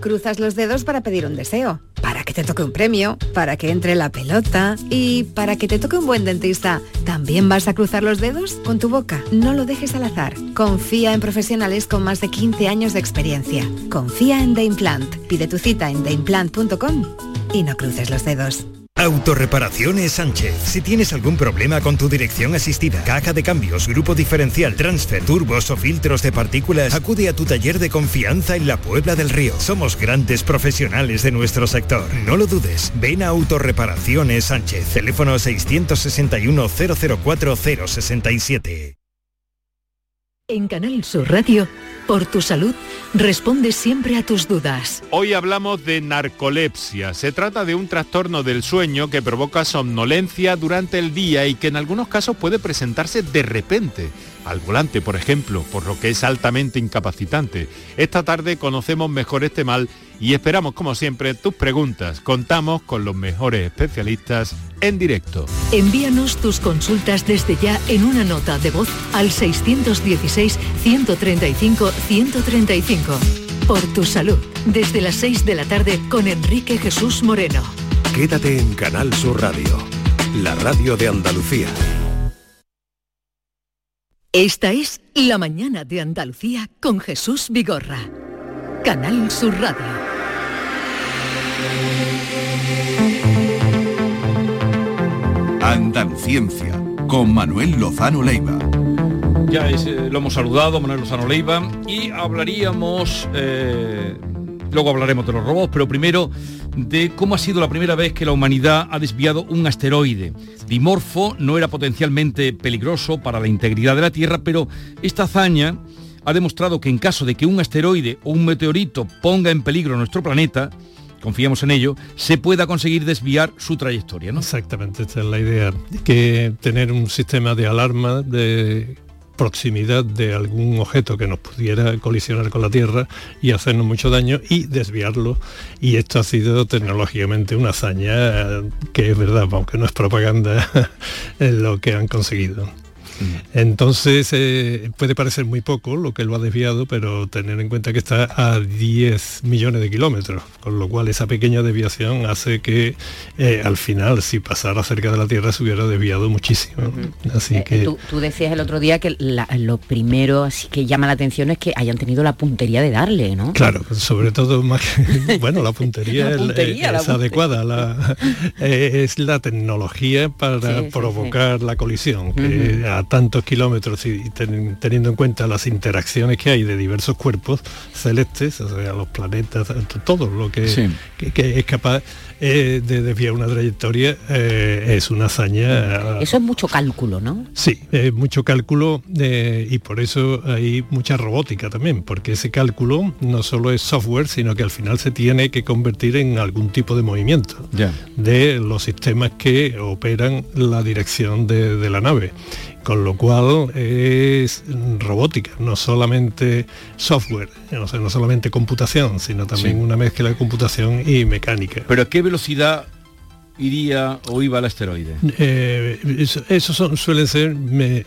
Cruzas los dedos para pedir un deseo, para que te toque un premio, para que entre la pelota y para que te toque un buen dentista. ¿También vas a cruzar los dedos? Con tu boca. No lo dejes al azar. Confía en profesionales con más de 15 años de experiencia. Confía en The Implant. Pide tu cita en theimplant.com y no cruces los dedos. Autorreparaciones Sánchez. Si tienes algún problema con tu dirección asistida, caja de cambios, grupo diferencial, transfer, turbos o filtros de partículas, acude a tu taller de confianza en la Puebla del Río. Somos grandes profesionales de nuestro sector. No lo dudes. Ven a Autorreparaciones Sánchez. Teléfono 661 004 067. En Canal Sur Radio, por tu salud, responde siempre a tus dudas. Hoy hablamos de narcolepsia. Se trata de un trastorno del sueño que provoca somnolencia durante el día y que en algunos casos puede presentarse de repente, al volante por ejemplo, por lo que es altamente incapacitante. Esta tarde conocemos mejor este mal y esperamos como siempre tus preguntas. Contamos con los mejores especialistas en directo. Envíanos tus consultas desde ya en una nota de voz al 616-135-135. Por tu salud, desde las 6 de la tarde con Enrique Jesús Moreno. Quédate en Canal Sur Radio, la radio de Andalucía. Esta es La Mañana de Andalucía con Jesús Vigorra. Canal Sur Radio. Andaluciencia, con Manuel Lozano Leiva. Ya eh, lo hemos saludado, Manuel Lozano Leiva, y hablaríamos, eh, luego hablaremos de los robots, pero primero de cómo ha sido la primera vez que la humanidad ha desviado un asteroide. Dimorfo no era potencialmente peligroso para la integridad de la Tierra, pero esta hazaña ha demostrado que en caso de que un asteroide o un meteorito ponga en peligro nuestro planeta, confiamos en ello, se pueda conseguir desviar su trayectoria, ¿no? Exactamente, esta es la idea, que tener un sistema de alarma de proximidad de algún objeto que nos pudiera colisionar con la Tierra y hacernos mucho daño y desviarlo. Y esto ha sido tecnológicamente una hazaña que es verdad, aunque no es propaganda, lo que han conseguido. Entonces eh, puede parecer muy poco lo que lo ha desviado, pero tener en cuenta que está a 10 millones de kilómetros, con lo cual esa pequeña desviación hace que eh, al final, si pasara cerca de la Tierra, se hubiera desviado muchísimo. Así Eh, que tú, tú decías el otro día que la- lo primero así que llama la atención es que hayan tenido la puntería de darle, ¿no? Claro, sobre todo más que, bueno, la puntería, La es- puntería, es, la puntería. adecuada, la- es la tecnología para Sí, sí, provocar la colisión, que tantos kilómetros y ten- teniendo en cuenta las interacciones que hay de diversos cuerpos celestes, o sea, los planetas, todo lo que, Sí. que- que es capaz eh, de desviar una trayectoria eh, es una hazaña Eso es mucho cálculo, ¿no? Sí, eh, mucho cálculo eh, y por eso hay mucha robótica también, porque ese cálculo no solo es software, sino que al final se tiene que convertir en algún tipo de movimiento Ya. de los sistemas que operan la dirección de, de la nave. Con lo cual es robótica, no solamente software, o sea, no solamente computación, sino también Sí. una mezcla de computación y mecánica. Pero ¿a qué velocidad iría o iba el asteroide? Eh, eso, esos son, suelen ser me-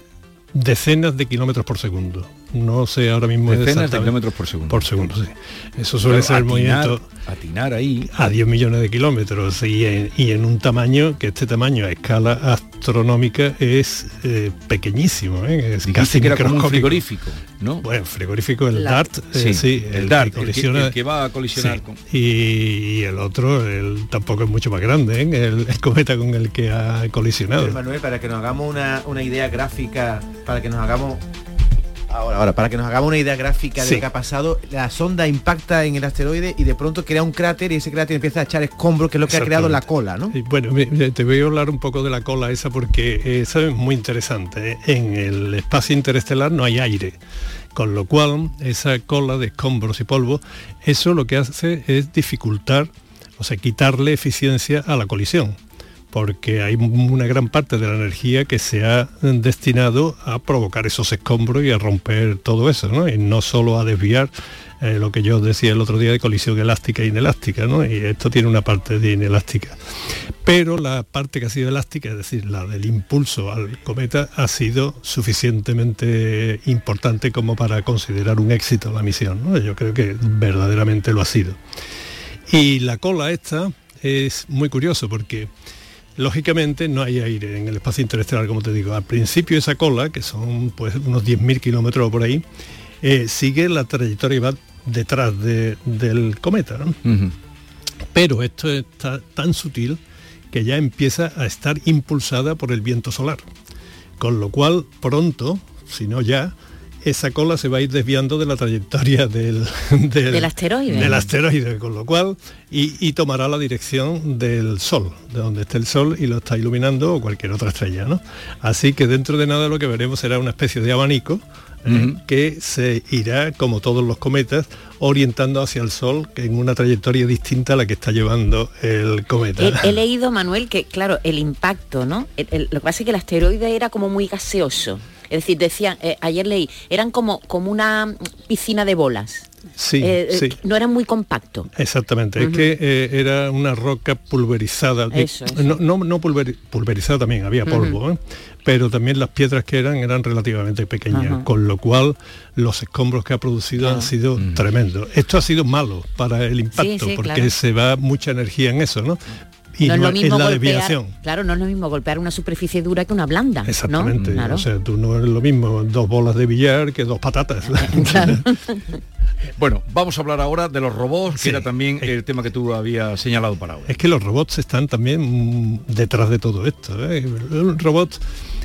decenas de kilómetros por segundo. No sé ahora mismo Decenas de exactamente- kilómetros por segundo. Por segundo, sí. Eso suele Pero ser el atinar- movimiento Atinar ahí. a 10 millones de kilómetros y en, y en un tamaño que este tamaño a escala astronómica es eh, pequeñísimo, ¿eh? es Dijiste casi que era como un frigorífico, ¿no? Bueno, frigorífico el La- DART, eh, Sí, sí, el DART, el que- colisiona- el que va a colisionar Sí, con- y, y el otro, el, tampoco es mucho más grande, ¿eh? el, el cometa con el que ha colisionado. Manuel, para que nos hagamos una, una idea gráfica, para que nos hagamos Ahora, ahora, para que nos hagamos una idea gráfica de Sí. lo que ha pasado, la sonda impacta en el asteroide y de pronto crea un cráter y ese cráter empieza a echar escombros, que es lo que ha creado la cola, ¿no? Y bueno, te voy a hablar un poco de la cola esa porque eso es muy interesante. ¿eh? En el espacio interestelar no hay aire, con lo cual esa cola de escombros y polvo, eso lo que hace es dificultar, o sea, quitarle eficiencia a la colisión porque hay una gran parte de la energía que se ha destinado a provocar esos escombros y a romper todo eso, ¿no? Y no solo a desviar eh, lo que yo decía el otro día de colisión elástica e inelástica, ¿no? Y esto tiene una parte de inelástica. Pero la parte que ha sido elástica, es decir, la del impulso al cometa, ha sido suficientemente importante como para considerar un éxito la misión, ¿no? Yo creo que verdaderamente lo ha sido. Y la cola esta es muy curioso porque lógicamente no hay aire en el espacio interestelar, como te digo. Al principio esa cola, que son pues unos 10.000 kilómetros por ahí, eh, sigue la trayectoria y va detrás de- del cometa. ¿no? Pero esto está tan sutil que ya empieza a estar impulsada por el viento solar. Con lo cual, pronto, si no ya, esa cola se va a ir desviando de la trayectoria del, del, Del asteroide. Del asteroide, con lo cual, y, y tomará la dirección del Sol, de donde esté el Sol y lo está iluminando o cualquier otra estrella. ¿no? Así que dentro de nada lo que veremos será una especie de abanico eh, que se irá, como todos los cometas, orientando hacia el Sol que en una trayectoria distinta a la que está llevando el cometa. He, he leído, Manuel, que claro, el impacto, ¿no? El- el- lo que pasa es que el asteroide era como muy gaseoso. Es decir, decían, eh, ayer leí, eran como, como una piscina de bolas. Sí, Eh, eh, sí. No era muy compacto. Exactamente, es que eh, era una roca pulverizada. Eso, eso. No, no, no pulveri- pulverizada también, había polvo, ¿eh? pero también las piedras que eran eran relativamente pequeñas, con lo cual los escombros que ha producido han sido tremendos. Esto ha sido malo para el impacto, sí, porque claro. se va mucha energía en eso, ¿no? Y no es no lo es mismo la golpear, desviación. claro, no es lo mismo golpear una superficie dura que una blanda. ¿no? Exactamente, Claro. o sea, tú no es lo mismo dos bolas de billar que dos patatas. Bueno, vamos a hablar ahora de los robots, Sí. que era también el tema que tú habías señalado para hoy. Es que los robots están también detrás de todo esto. ¿eh? Los robots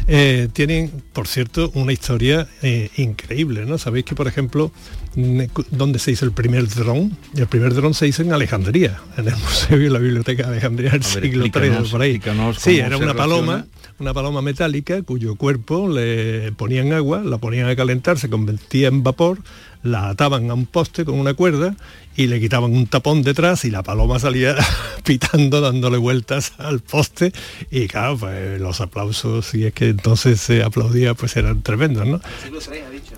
eh, tienen, por cierto, una historia eh, increíble. ¿no? Sabéis que, por ejemplo, ¿dónde se hizo el primer dron? El primer dron se hizo en Alejandría, en el Museo y la Biblioteca de Alejandría del ver, siglo III, por ahí. Sí, era una paloma, una paloma metálica cuyo cuerpo le ponían agua, la ponían a calentar, se convertía en vapor, la ataban a un poste con una cuerda y le quitaban un tapón detrás y la paloma salía pitando, dándole vueltas al poste y claro, pues los aplausos, y es que entonces se aplaudía, pues eran tremendos, ¿no?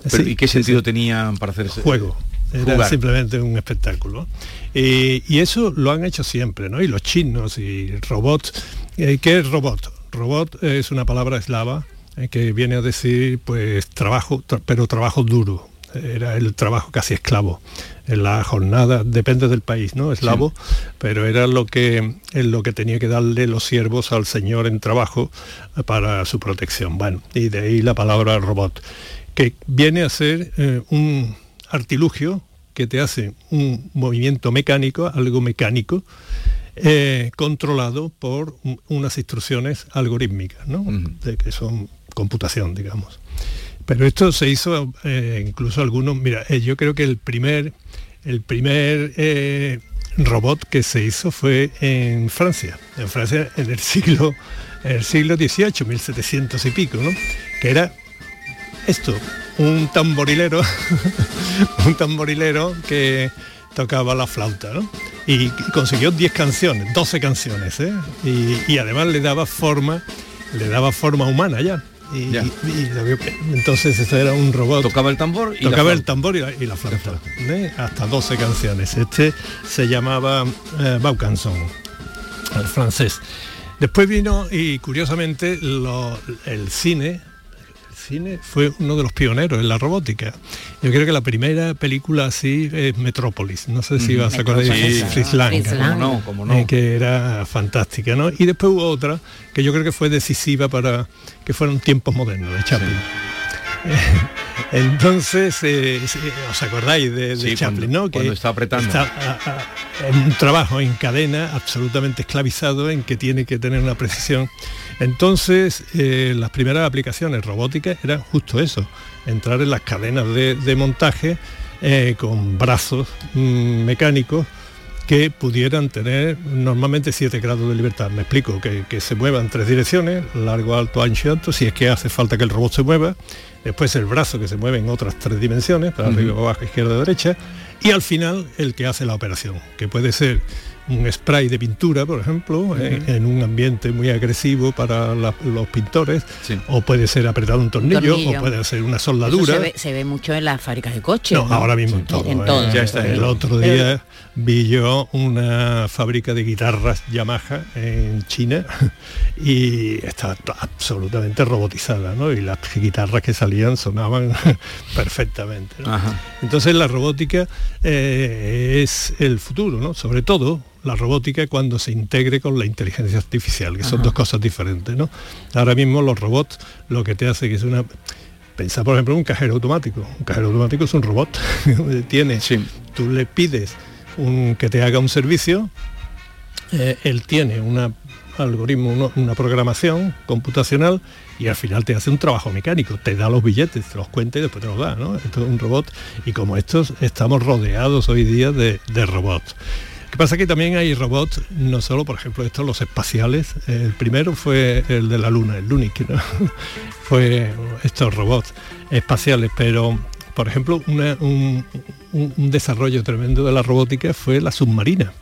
Pero, ¿Y qué sentido sí. tenían para hacer ese Juego. Era Jugar. simplemente un espectáculo. Eh, y eso lo han hecho siempre, ¿no? Y los chinos y robots. Eh, ¿Qué es robot? Robot es una palabra eslava eh, que viene a decir, pues, trabajo, tra- pero trabajo duro. Era el trabajo casi esclavo. En la jornada, depende del país, ¿no? Eslavo, pero era lo que, lo que tenía que darle los siervos al señor en trabajo para su protección. Bueno, y de ahí la palabra robot, que viene a ser eh, un artilugio que te hace un movimiento mecánico, algo mecánico, eh, controlado por un- unas instrucciones algorítmicas, ¿no? De que son computación, digamos. Pero esto se hizo eh, incluso algunos, mira, eh, yo creo que el primer, el primer eh, robot que se hizo fue en Francia, en Francia en el siglo, en el siglo XVIII, 1700 y pico, ¿no? Que era esto, un tamborilero, un tamborilero que tocaba la flauta, ¿no? Y, consiguió 10 canciones, 12 canciones. Y, y además le daba forma, le daba forma humana ya. Y, Ya. y- y lo vio- entonces esto era un robot. Tocaba el tambor y la Tocaba el tambor y la, y la flauta. ¿eh? Hasta 12 canciones. Este se llamaba eh, Vaucanson, el francés. Después vino y curiosamente lo- el cine, cine fue uno de los pioneros en la robótica. Yo creo que la primera película así es Metrópolis. No sé si vas a acordar de Fritz- Lang, no, cómo no. eh, que era fantástica, ¿no? Y después hubo otra que yo creo que fue decisiva para que fueran tiempos modernos de Chaplin. Entonces, eh, ¿os acordáis de, de Sí, Chaplin, cuando- no? cuando está apretando. está, a- a- en un trabajo en cadena absolutamente esclavizado en que tiene que tener una precisión. Entonces, eh, las primeras aplicaciones robóticas eran justo eso, entrar en las cadenas de, de montaje eh, con brazos mm, mecánicos que pudieran tener normalmente 7 grados de libertad. Me explico, que, que se muevan tres direcciones, largo, alto, ancho y alto, si es que hace falta que el robot se mueva. Después el brazo que se mueve en otras tres dimensiones, para arriba, abajo, izquierda, derecha. Y al final el que hace la operación, que puede ser un spray de pintura, por ejemplo, en, en un ambiente muy agresivo para la- los pintores, o puede ser apretar un tornillo, Tornillo. o puede ser una soldadura. se ve, se ve mucho en las fábricas de coches. No, ahora mismo en todo. En ¿eh? todo. El otro día vi yo una fábrica de guitarras Yamaha en China y está absolutamente robotizada, ¿no? Y las guitarras que salían sonaban perfectamente. ¿no? Entonces la robótica eh, es el futuro, ¿no? Sobre todo la robótica cuando se integre con la inteligencia artificial, que son Ajá. dos cosas diferentes, ¿no? Ahora mismo los robots lo que te hace que es una Pensá, por ejemplo, en un cajero automático. Un cajero automático es un robot. Tiene, tú le pides un, que te haga un servicio, eh, él tiene un algoritmo, uno- una programación computacional y al final te hace un trabajo mecánico, te da los billetes, te los cuenta y después te los da, ¿no? Esto es un robot y como estos estamos rodeados hoy día de, de robots. Que pasa que también hay robots, no solo, por ejemplo, estos los espaciales. El primero fue el de la Luna, el Lunic, ¿no? fue estos robots espaciales, pero por ejemplo, una- un, un- desarrollo tremendo de la robótica fue la submarina.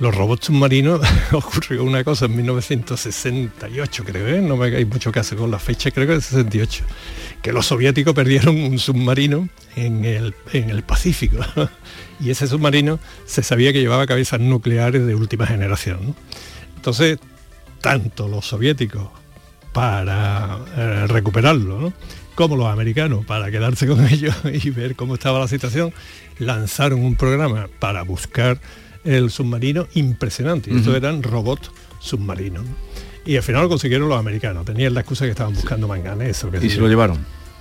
Los robots submarinos ocurrió una cosa en 1968, creo, ¿eh? no me hagáis mucho caso con la fecha, creo que es 68, que los soviéticos perdieron un submarino en el, en el Pacífico. y ese submarino se sabía que llevaba cabezas nucleares de última generación. ¿no? Entonces, tanto los soviéticos para eh, recuperarlo, ¿no? como los americanos para quedarse con ellos y ver cómo estaba la situación, lanzaron un programa para buscar el submarino impresionante. Estos eran robots submarinos. ¿no? Y al final lo consiguieron los americanos. Tenían la excusa que estaban buscando manganeso. o qué Y se yo. lo llevaron.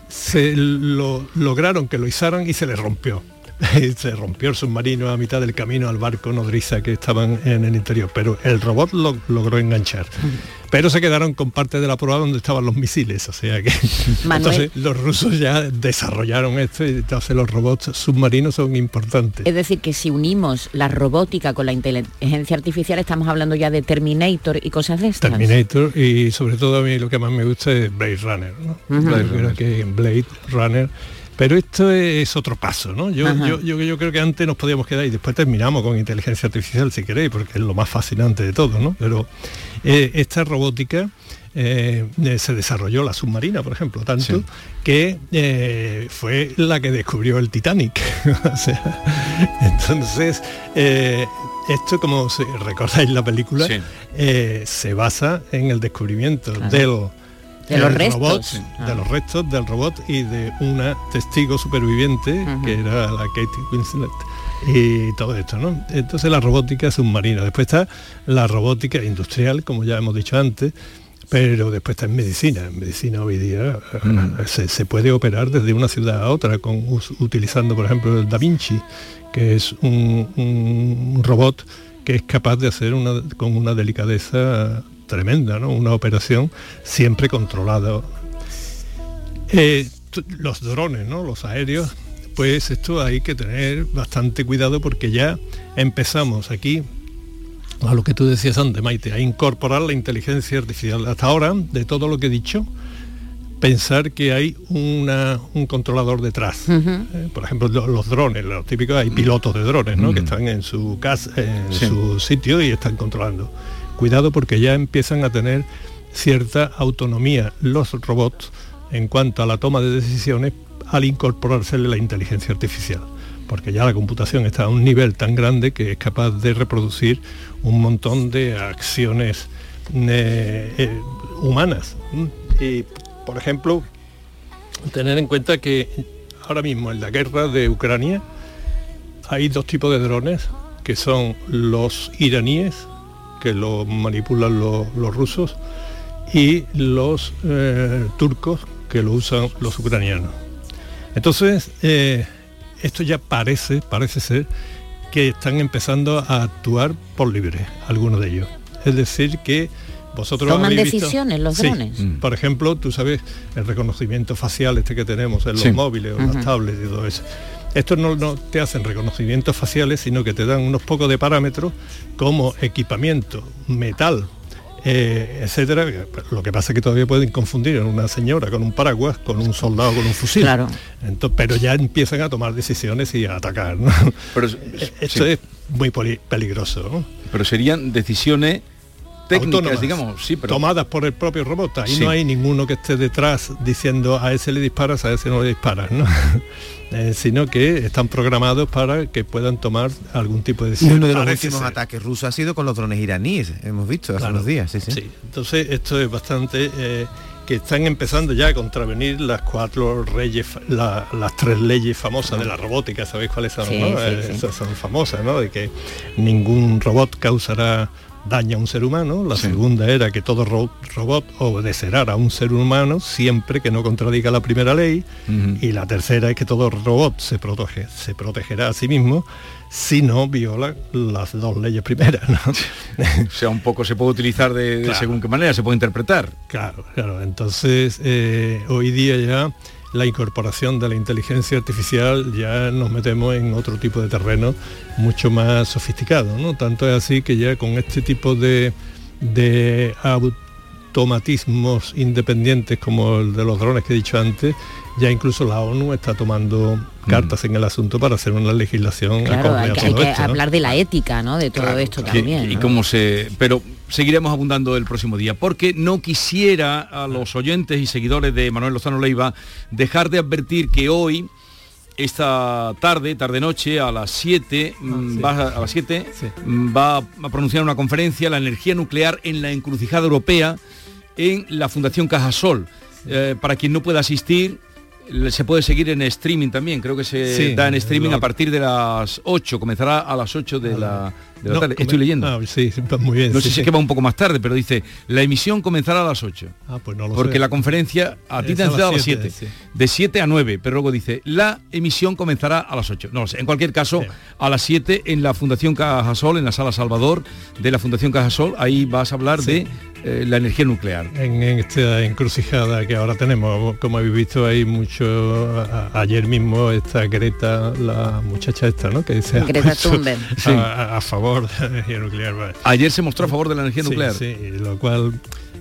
Se lo lograron que lo izaran y se les rompió. se rompió el submarino a mitad del camino al barco nodriza que estaban en el interior, pero el robot lo logró enganchar. Pero se quedaron con parte de la prueba donde estaban los misiles, o sea que entonces los rusos ya desarrollaron esto y entonces los robots submarinos son importantes. Es decir, que si unimos la robótica con la inteligencia artificial, estamos hablando ya de Terminator y cosas de estas. Terminator y sobre todo a mí lo que más me gusta es Blade Runner. Yo creo que Blade Runner pero esto es otro paso, ¿no? Yo, Ajá. yo, yo, yo creo que antes nos podíamos quedar y después terminamos con inteligencia artificial, si queréis, porque es lo más fascinante de todo, ¿no? Pero eh, esta robótica eh, eh, se desarrolló la submarina, por ejemplo, tanto que eh, fue la que descubrió el Titanic. o sea, entonces, eh, esto como si recordáis la película, Sí. eh, se basa en el descubrimiento Claro. del De los restos. robot, de los restos del robot y de una testigo superviviente que era la Katie Winslet y todo esto, ¿no? Entonces la robótica submarina, después está la robótica industrial, como ya hemos dicho antes, pero después está en medicina. En medicina hoy día se, se puede operar desde una ciudad a otra con us- utilizando, por ejemplo, el Da Vinci, que es un, un robot que es capaz de hacer una, con una delicadeza tremenda, ¿no? Una operación siempre controlada. Eh, los drones, ¿no? Los aéreos, pues esto hay que tener bastante cuidado porque ya empezamos aquí a lo que tú decías antes, Maite, a incorporar la inteligencia artificial. Hasta ahora, de todo lo que he dicho, pensar que hay una- un controlador detrás. Eh, por ejemplo, lo- los drones, los típicos, hay pilotos de drones, ¿no? Que están en su casa, en Sí. su sitio y están controlando. Cuidado porque ya empiezan a tener cierta autonomía los robots en cuanto a la toma de decisiones al incorporársele la inteligencia artificial. Porque ya la computación está a un nivel tan grande que es capaz de reproducir un montón de acciones eh, eh, humanas. Por ejemplo, tener en cuenta que ahora mismo en la guerra de Ucrania hay dos tipos de drones, que son los iraníes, que lo manipulan lo- los rusos, y los eh, turcos, que lo usan los ucranianos. Entonces, eh, esto ya parece, parece ser que están empezando a actuar por libre, algunos de ellos. Es decir, que vosotros Toman decisiones los Sí. drones. Por ejemplo, tú sabes el reconocimiento facial este que tenemos en los Sí. móviles o Ujú. las tablets y todo eso. Estos no, no te hacen reconocimientos faciales, sino que te dan unos pocos de parámetros como equipamiento, metal, eh, etcétera. Lo que pasa es que todavía pueden confundir a una señora con un paraguas con un soldado con un fusil. Claro. Entonces, pero ya empiezan a tomar decisiones y a atacar. ¿no? Pero, Esto sí. es muy peligroso. ¿no? Pero serían decisiones técnicas, Autónomas, digamos, sí, pero tomadas por el propio robot. Ahí Sí. no hay ninguno que esté detrás diciendo a ese le disparas, a ese no le disparas, ¿no? Eh, sino que están programados para que puedan tomar algún tipo de decisión. uno de los Parece últimos ser. ataques rusos ha sido con los drones iraníes, hemos visto hace Claro. unos días. Sí, sí. Sí, entonces esto es bastante eh, que están empezando ya a contravenir las cuatro la- las tres leyes famosas de la robótica, ¿sabéis cuáles son? Sí, no? sí, Eh, sí. Esas son famosas, ¿no? De que ningún robot causará daño a un ser humano. La segunda era que todo ro- robot obedecerá a un ser humano siempre que no contradiga la primera ley. Y la tercera es que todo robot se protege, se protegerá a sí mismo si no viola las dos leyes primeras. ¿no? o sea, un poco se puede utilizar de, de Claro. según qué manera, se puede interpretar. Claro, claro. Entonces, eh, hoy día ya la incorporación de la inteligencia artificial ya nos metemos en otro tipo de terreno mucho más sofisticado, ¿no? Tanto es así que ya con este tipo de, de automatismos independientes como el de los drones que he dicho antes, ya incluso la ONU está tomando cartas en el asunto para hacer una legislación Claro, hay que, hay todo que esto, ¿no? hablar de la ética, ¿no? De todo Claro, esto claro. también. y ¿no? cómo se pero seguiremos abundando el próximo día porque no quisiera a los oyentes y seguidores de Manuel Lozano Leiva dejar de advertir que hoy esta tarde, tarde noche a las 7 mm, va a, a las 7 mm, va a pronunciar una conferencia la energía nuclear en la encrucijada europea en la Fundación Cajasol. Eh, para quien no pueda asistir se puede seguir en streaming también, creo que se Sí, da en streaming a partir de las 8, comenzará a las 8 de la, de la No, tarde. come- Estoy leyendo. Ah, sí, muy bien. No sí, sé si sí. es que va un poco más tarde, pero dice, la emisión comenzará a las 8. Ah, pues no lo porque sé. la conferencia a ti te han dado a las siete, 7. De 7 a 9, pero luego dice, la emisión comenzará a las 8. No lo sé. En cualquier caso, a las 7 en la Fundación Cajasol, en la Sala Salvador de la Fundación Cajasol, ahí vas a hablar de eh, la energía nuclear. en, en esta encrucijada que ahora tenemos. Como habéis visto, hay mucho. a- ayer mismo esta Greta, la muchacha esta, ¿no? Que se ha Greta puesto Thunberg. a, a- a favor de la energía nuclear. Ayer se mostró a favor de la energía sí, nuclear. Sí, lo cual,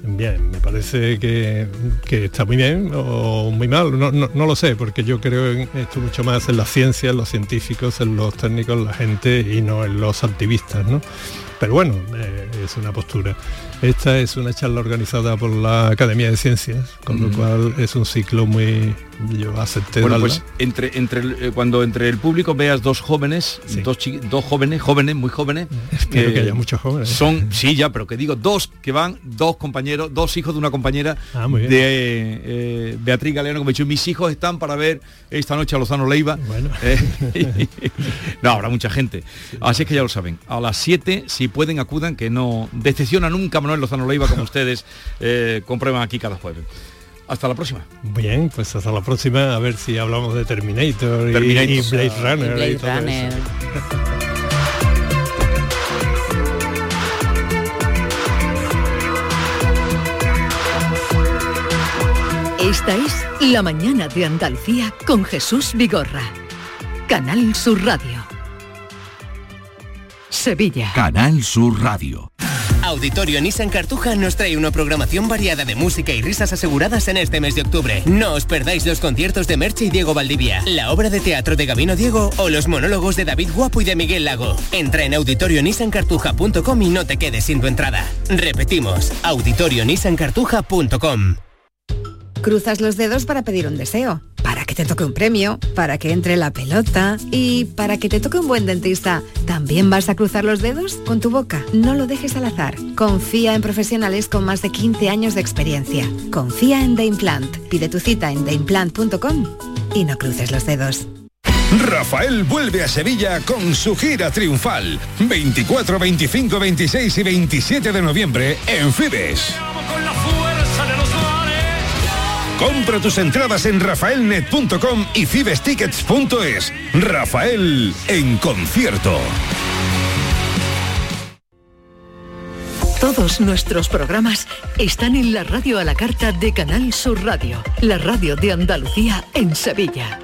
bien, me parece que, que está muy bien o muy mal, no, no- no lo sé, porque yo creo en esto mucho más en la ciencia, en los científicos, en los técnicos, en la gente y no en los activistas, ¿no? Pero bueno, eh, es una postura. Esta es una charla organizada por la Academia de Ciencias, con lo cual es un ciclo muy... Yo acepté Bueno, darla. pues entre, entre eh, cuando entre el público veas dos jóvenes, dos, chi- dos jóvenes, jóvenes, muy jóvenes. Espero que eh, haya muchos jóvenes. Son, sí, ya, pero que digo, dos que van, dos compañeros, dos hijos de una compañera Ah, de eh, Beatriz Galeano, me ha dicho, mis hijos están para ver esta noche a Lozano Leiva. Eh, no, habrá mucha gente. Así es que ya lo saben. A las 7, si pueden, acudan, que no decepciona nunca a Manuel Lozano Leiva como ustedes eh, comprueban aquí cada jueves. Hasta la próxima. Bien, pues hasta la próxima, a ver si hablamos de Terminator, y- Terminator. y, Blade Runner. Blade y todo eso. Runner. Esta es La mañana de Andalucía con Jesús Vigorra. Canal Sur Radio. Sevilla. Canal Sur Radio. Auditorio Nissan Cartuja nos trae una programación variada de música y risas aseguradas en este mes de octubre. No os perdáis los conciertos de Merche y Diego Valdivia, la obra de teatro de Gabino Diego o los monólogos de David Guapo y de Miguel Lago. Entra en auditorionissancartuja.com y no te quedes sin tu entrada. Repetimos, auditorionissancartuja.com. Cruzas los dedos para pedir un deseo, te toque un premio, para que entre la pelota y para que te toque un buen dentista. ¿También vas a cruzar los dedos con tu boca? No lo dejes al azar. Confía en profesionales con más de 15 años de experiencia. Confía en The Implant. Pide tu cita en theimplant.com y no cruces los dedos. Rafael vuelve a Sevilla con su gira triunfal. 24, 25, 26 y 27 de noviembre en Fibes. Compra tus entradas en rafaelnet.com y cibestickets.es. Rafael en concierto. Todos nuestros programas están en la radio a la carta de Canal Sur Radio, la radio de Andalucía en Sevilla.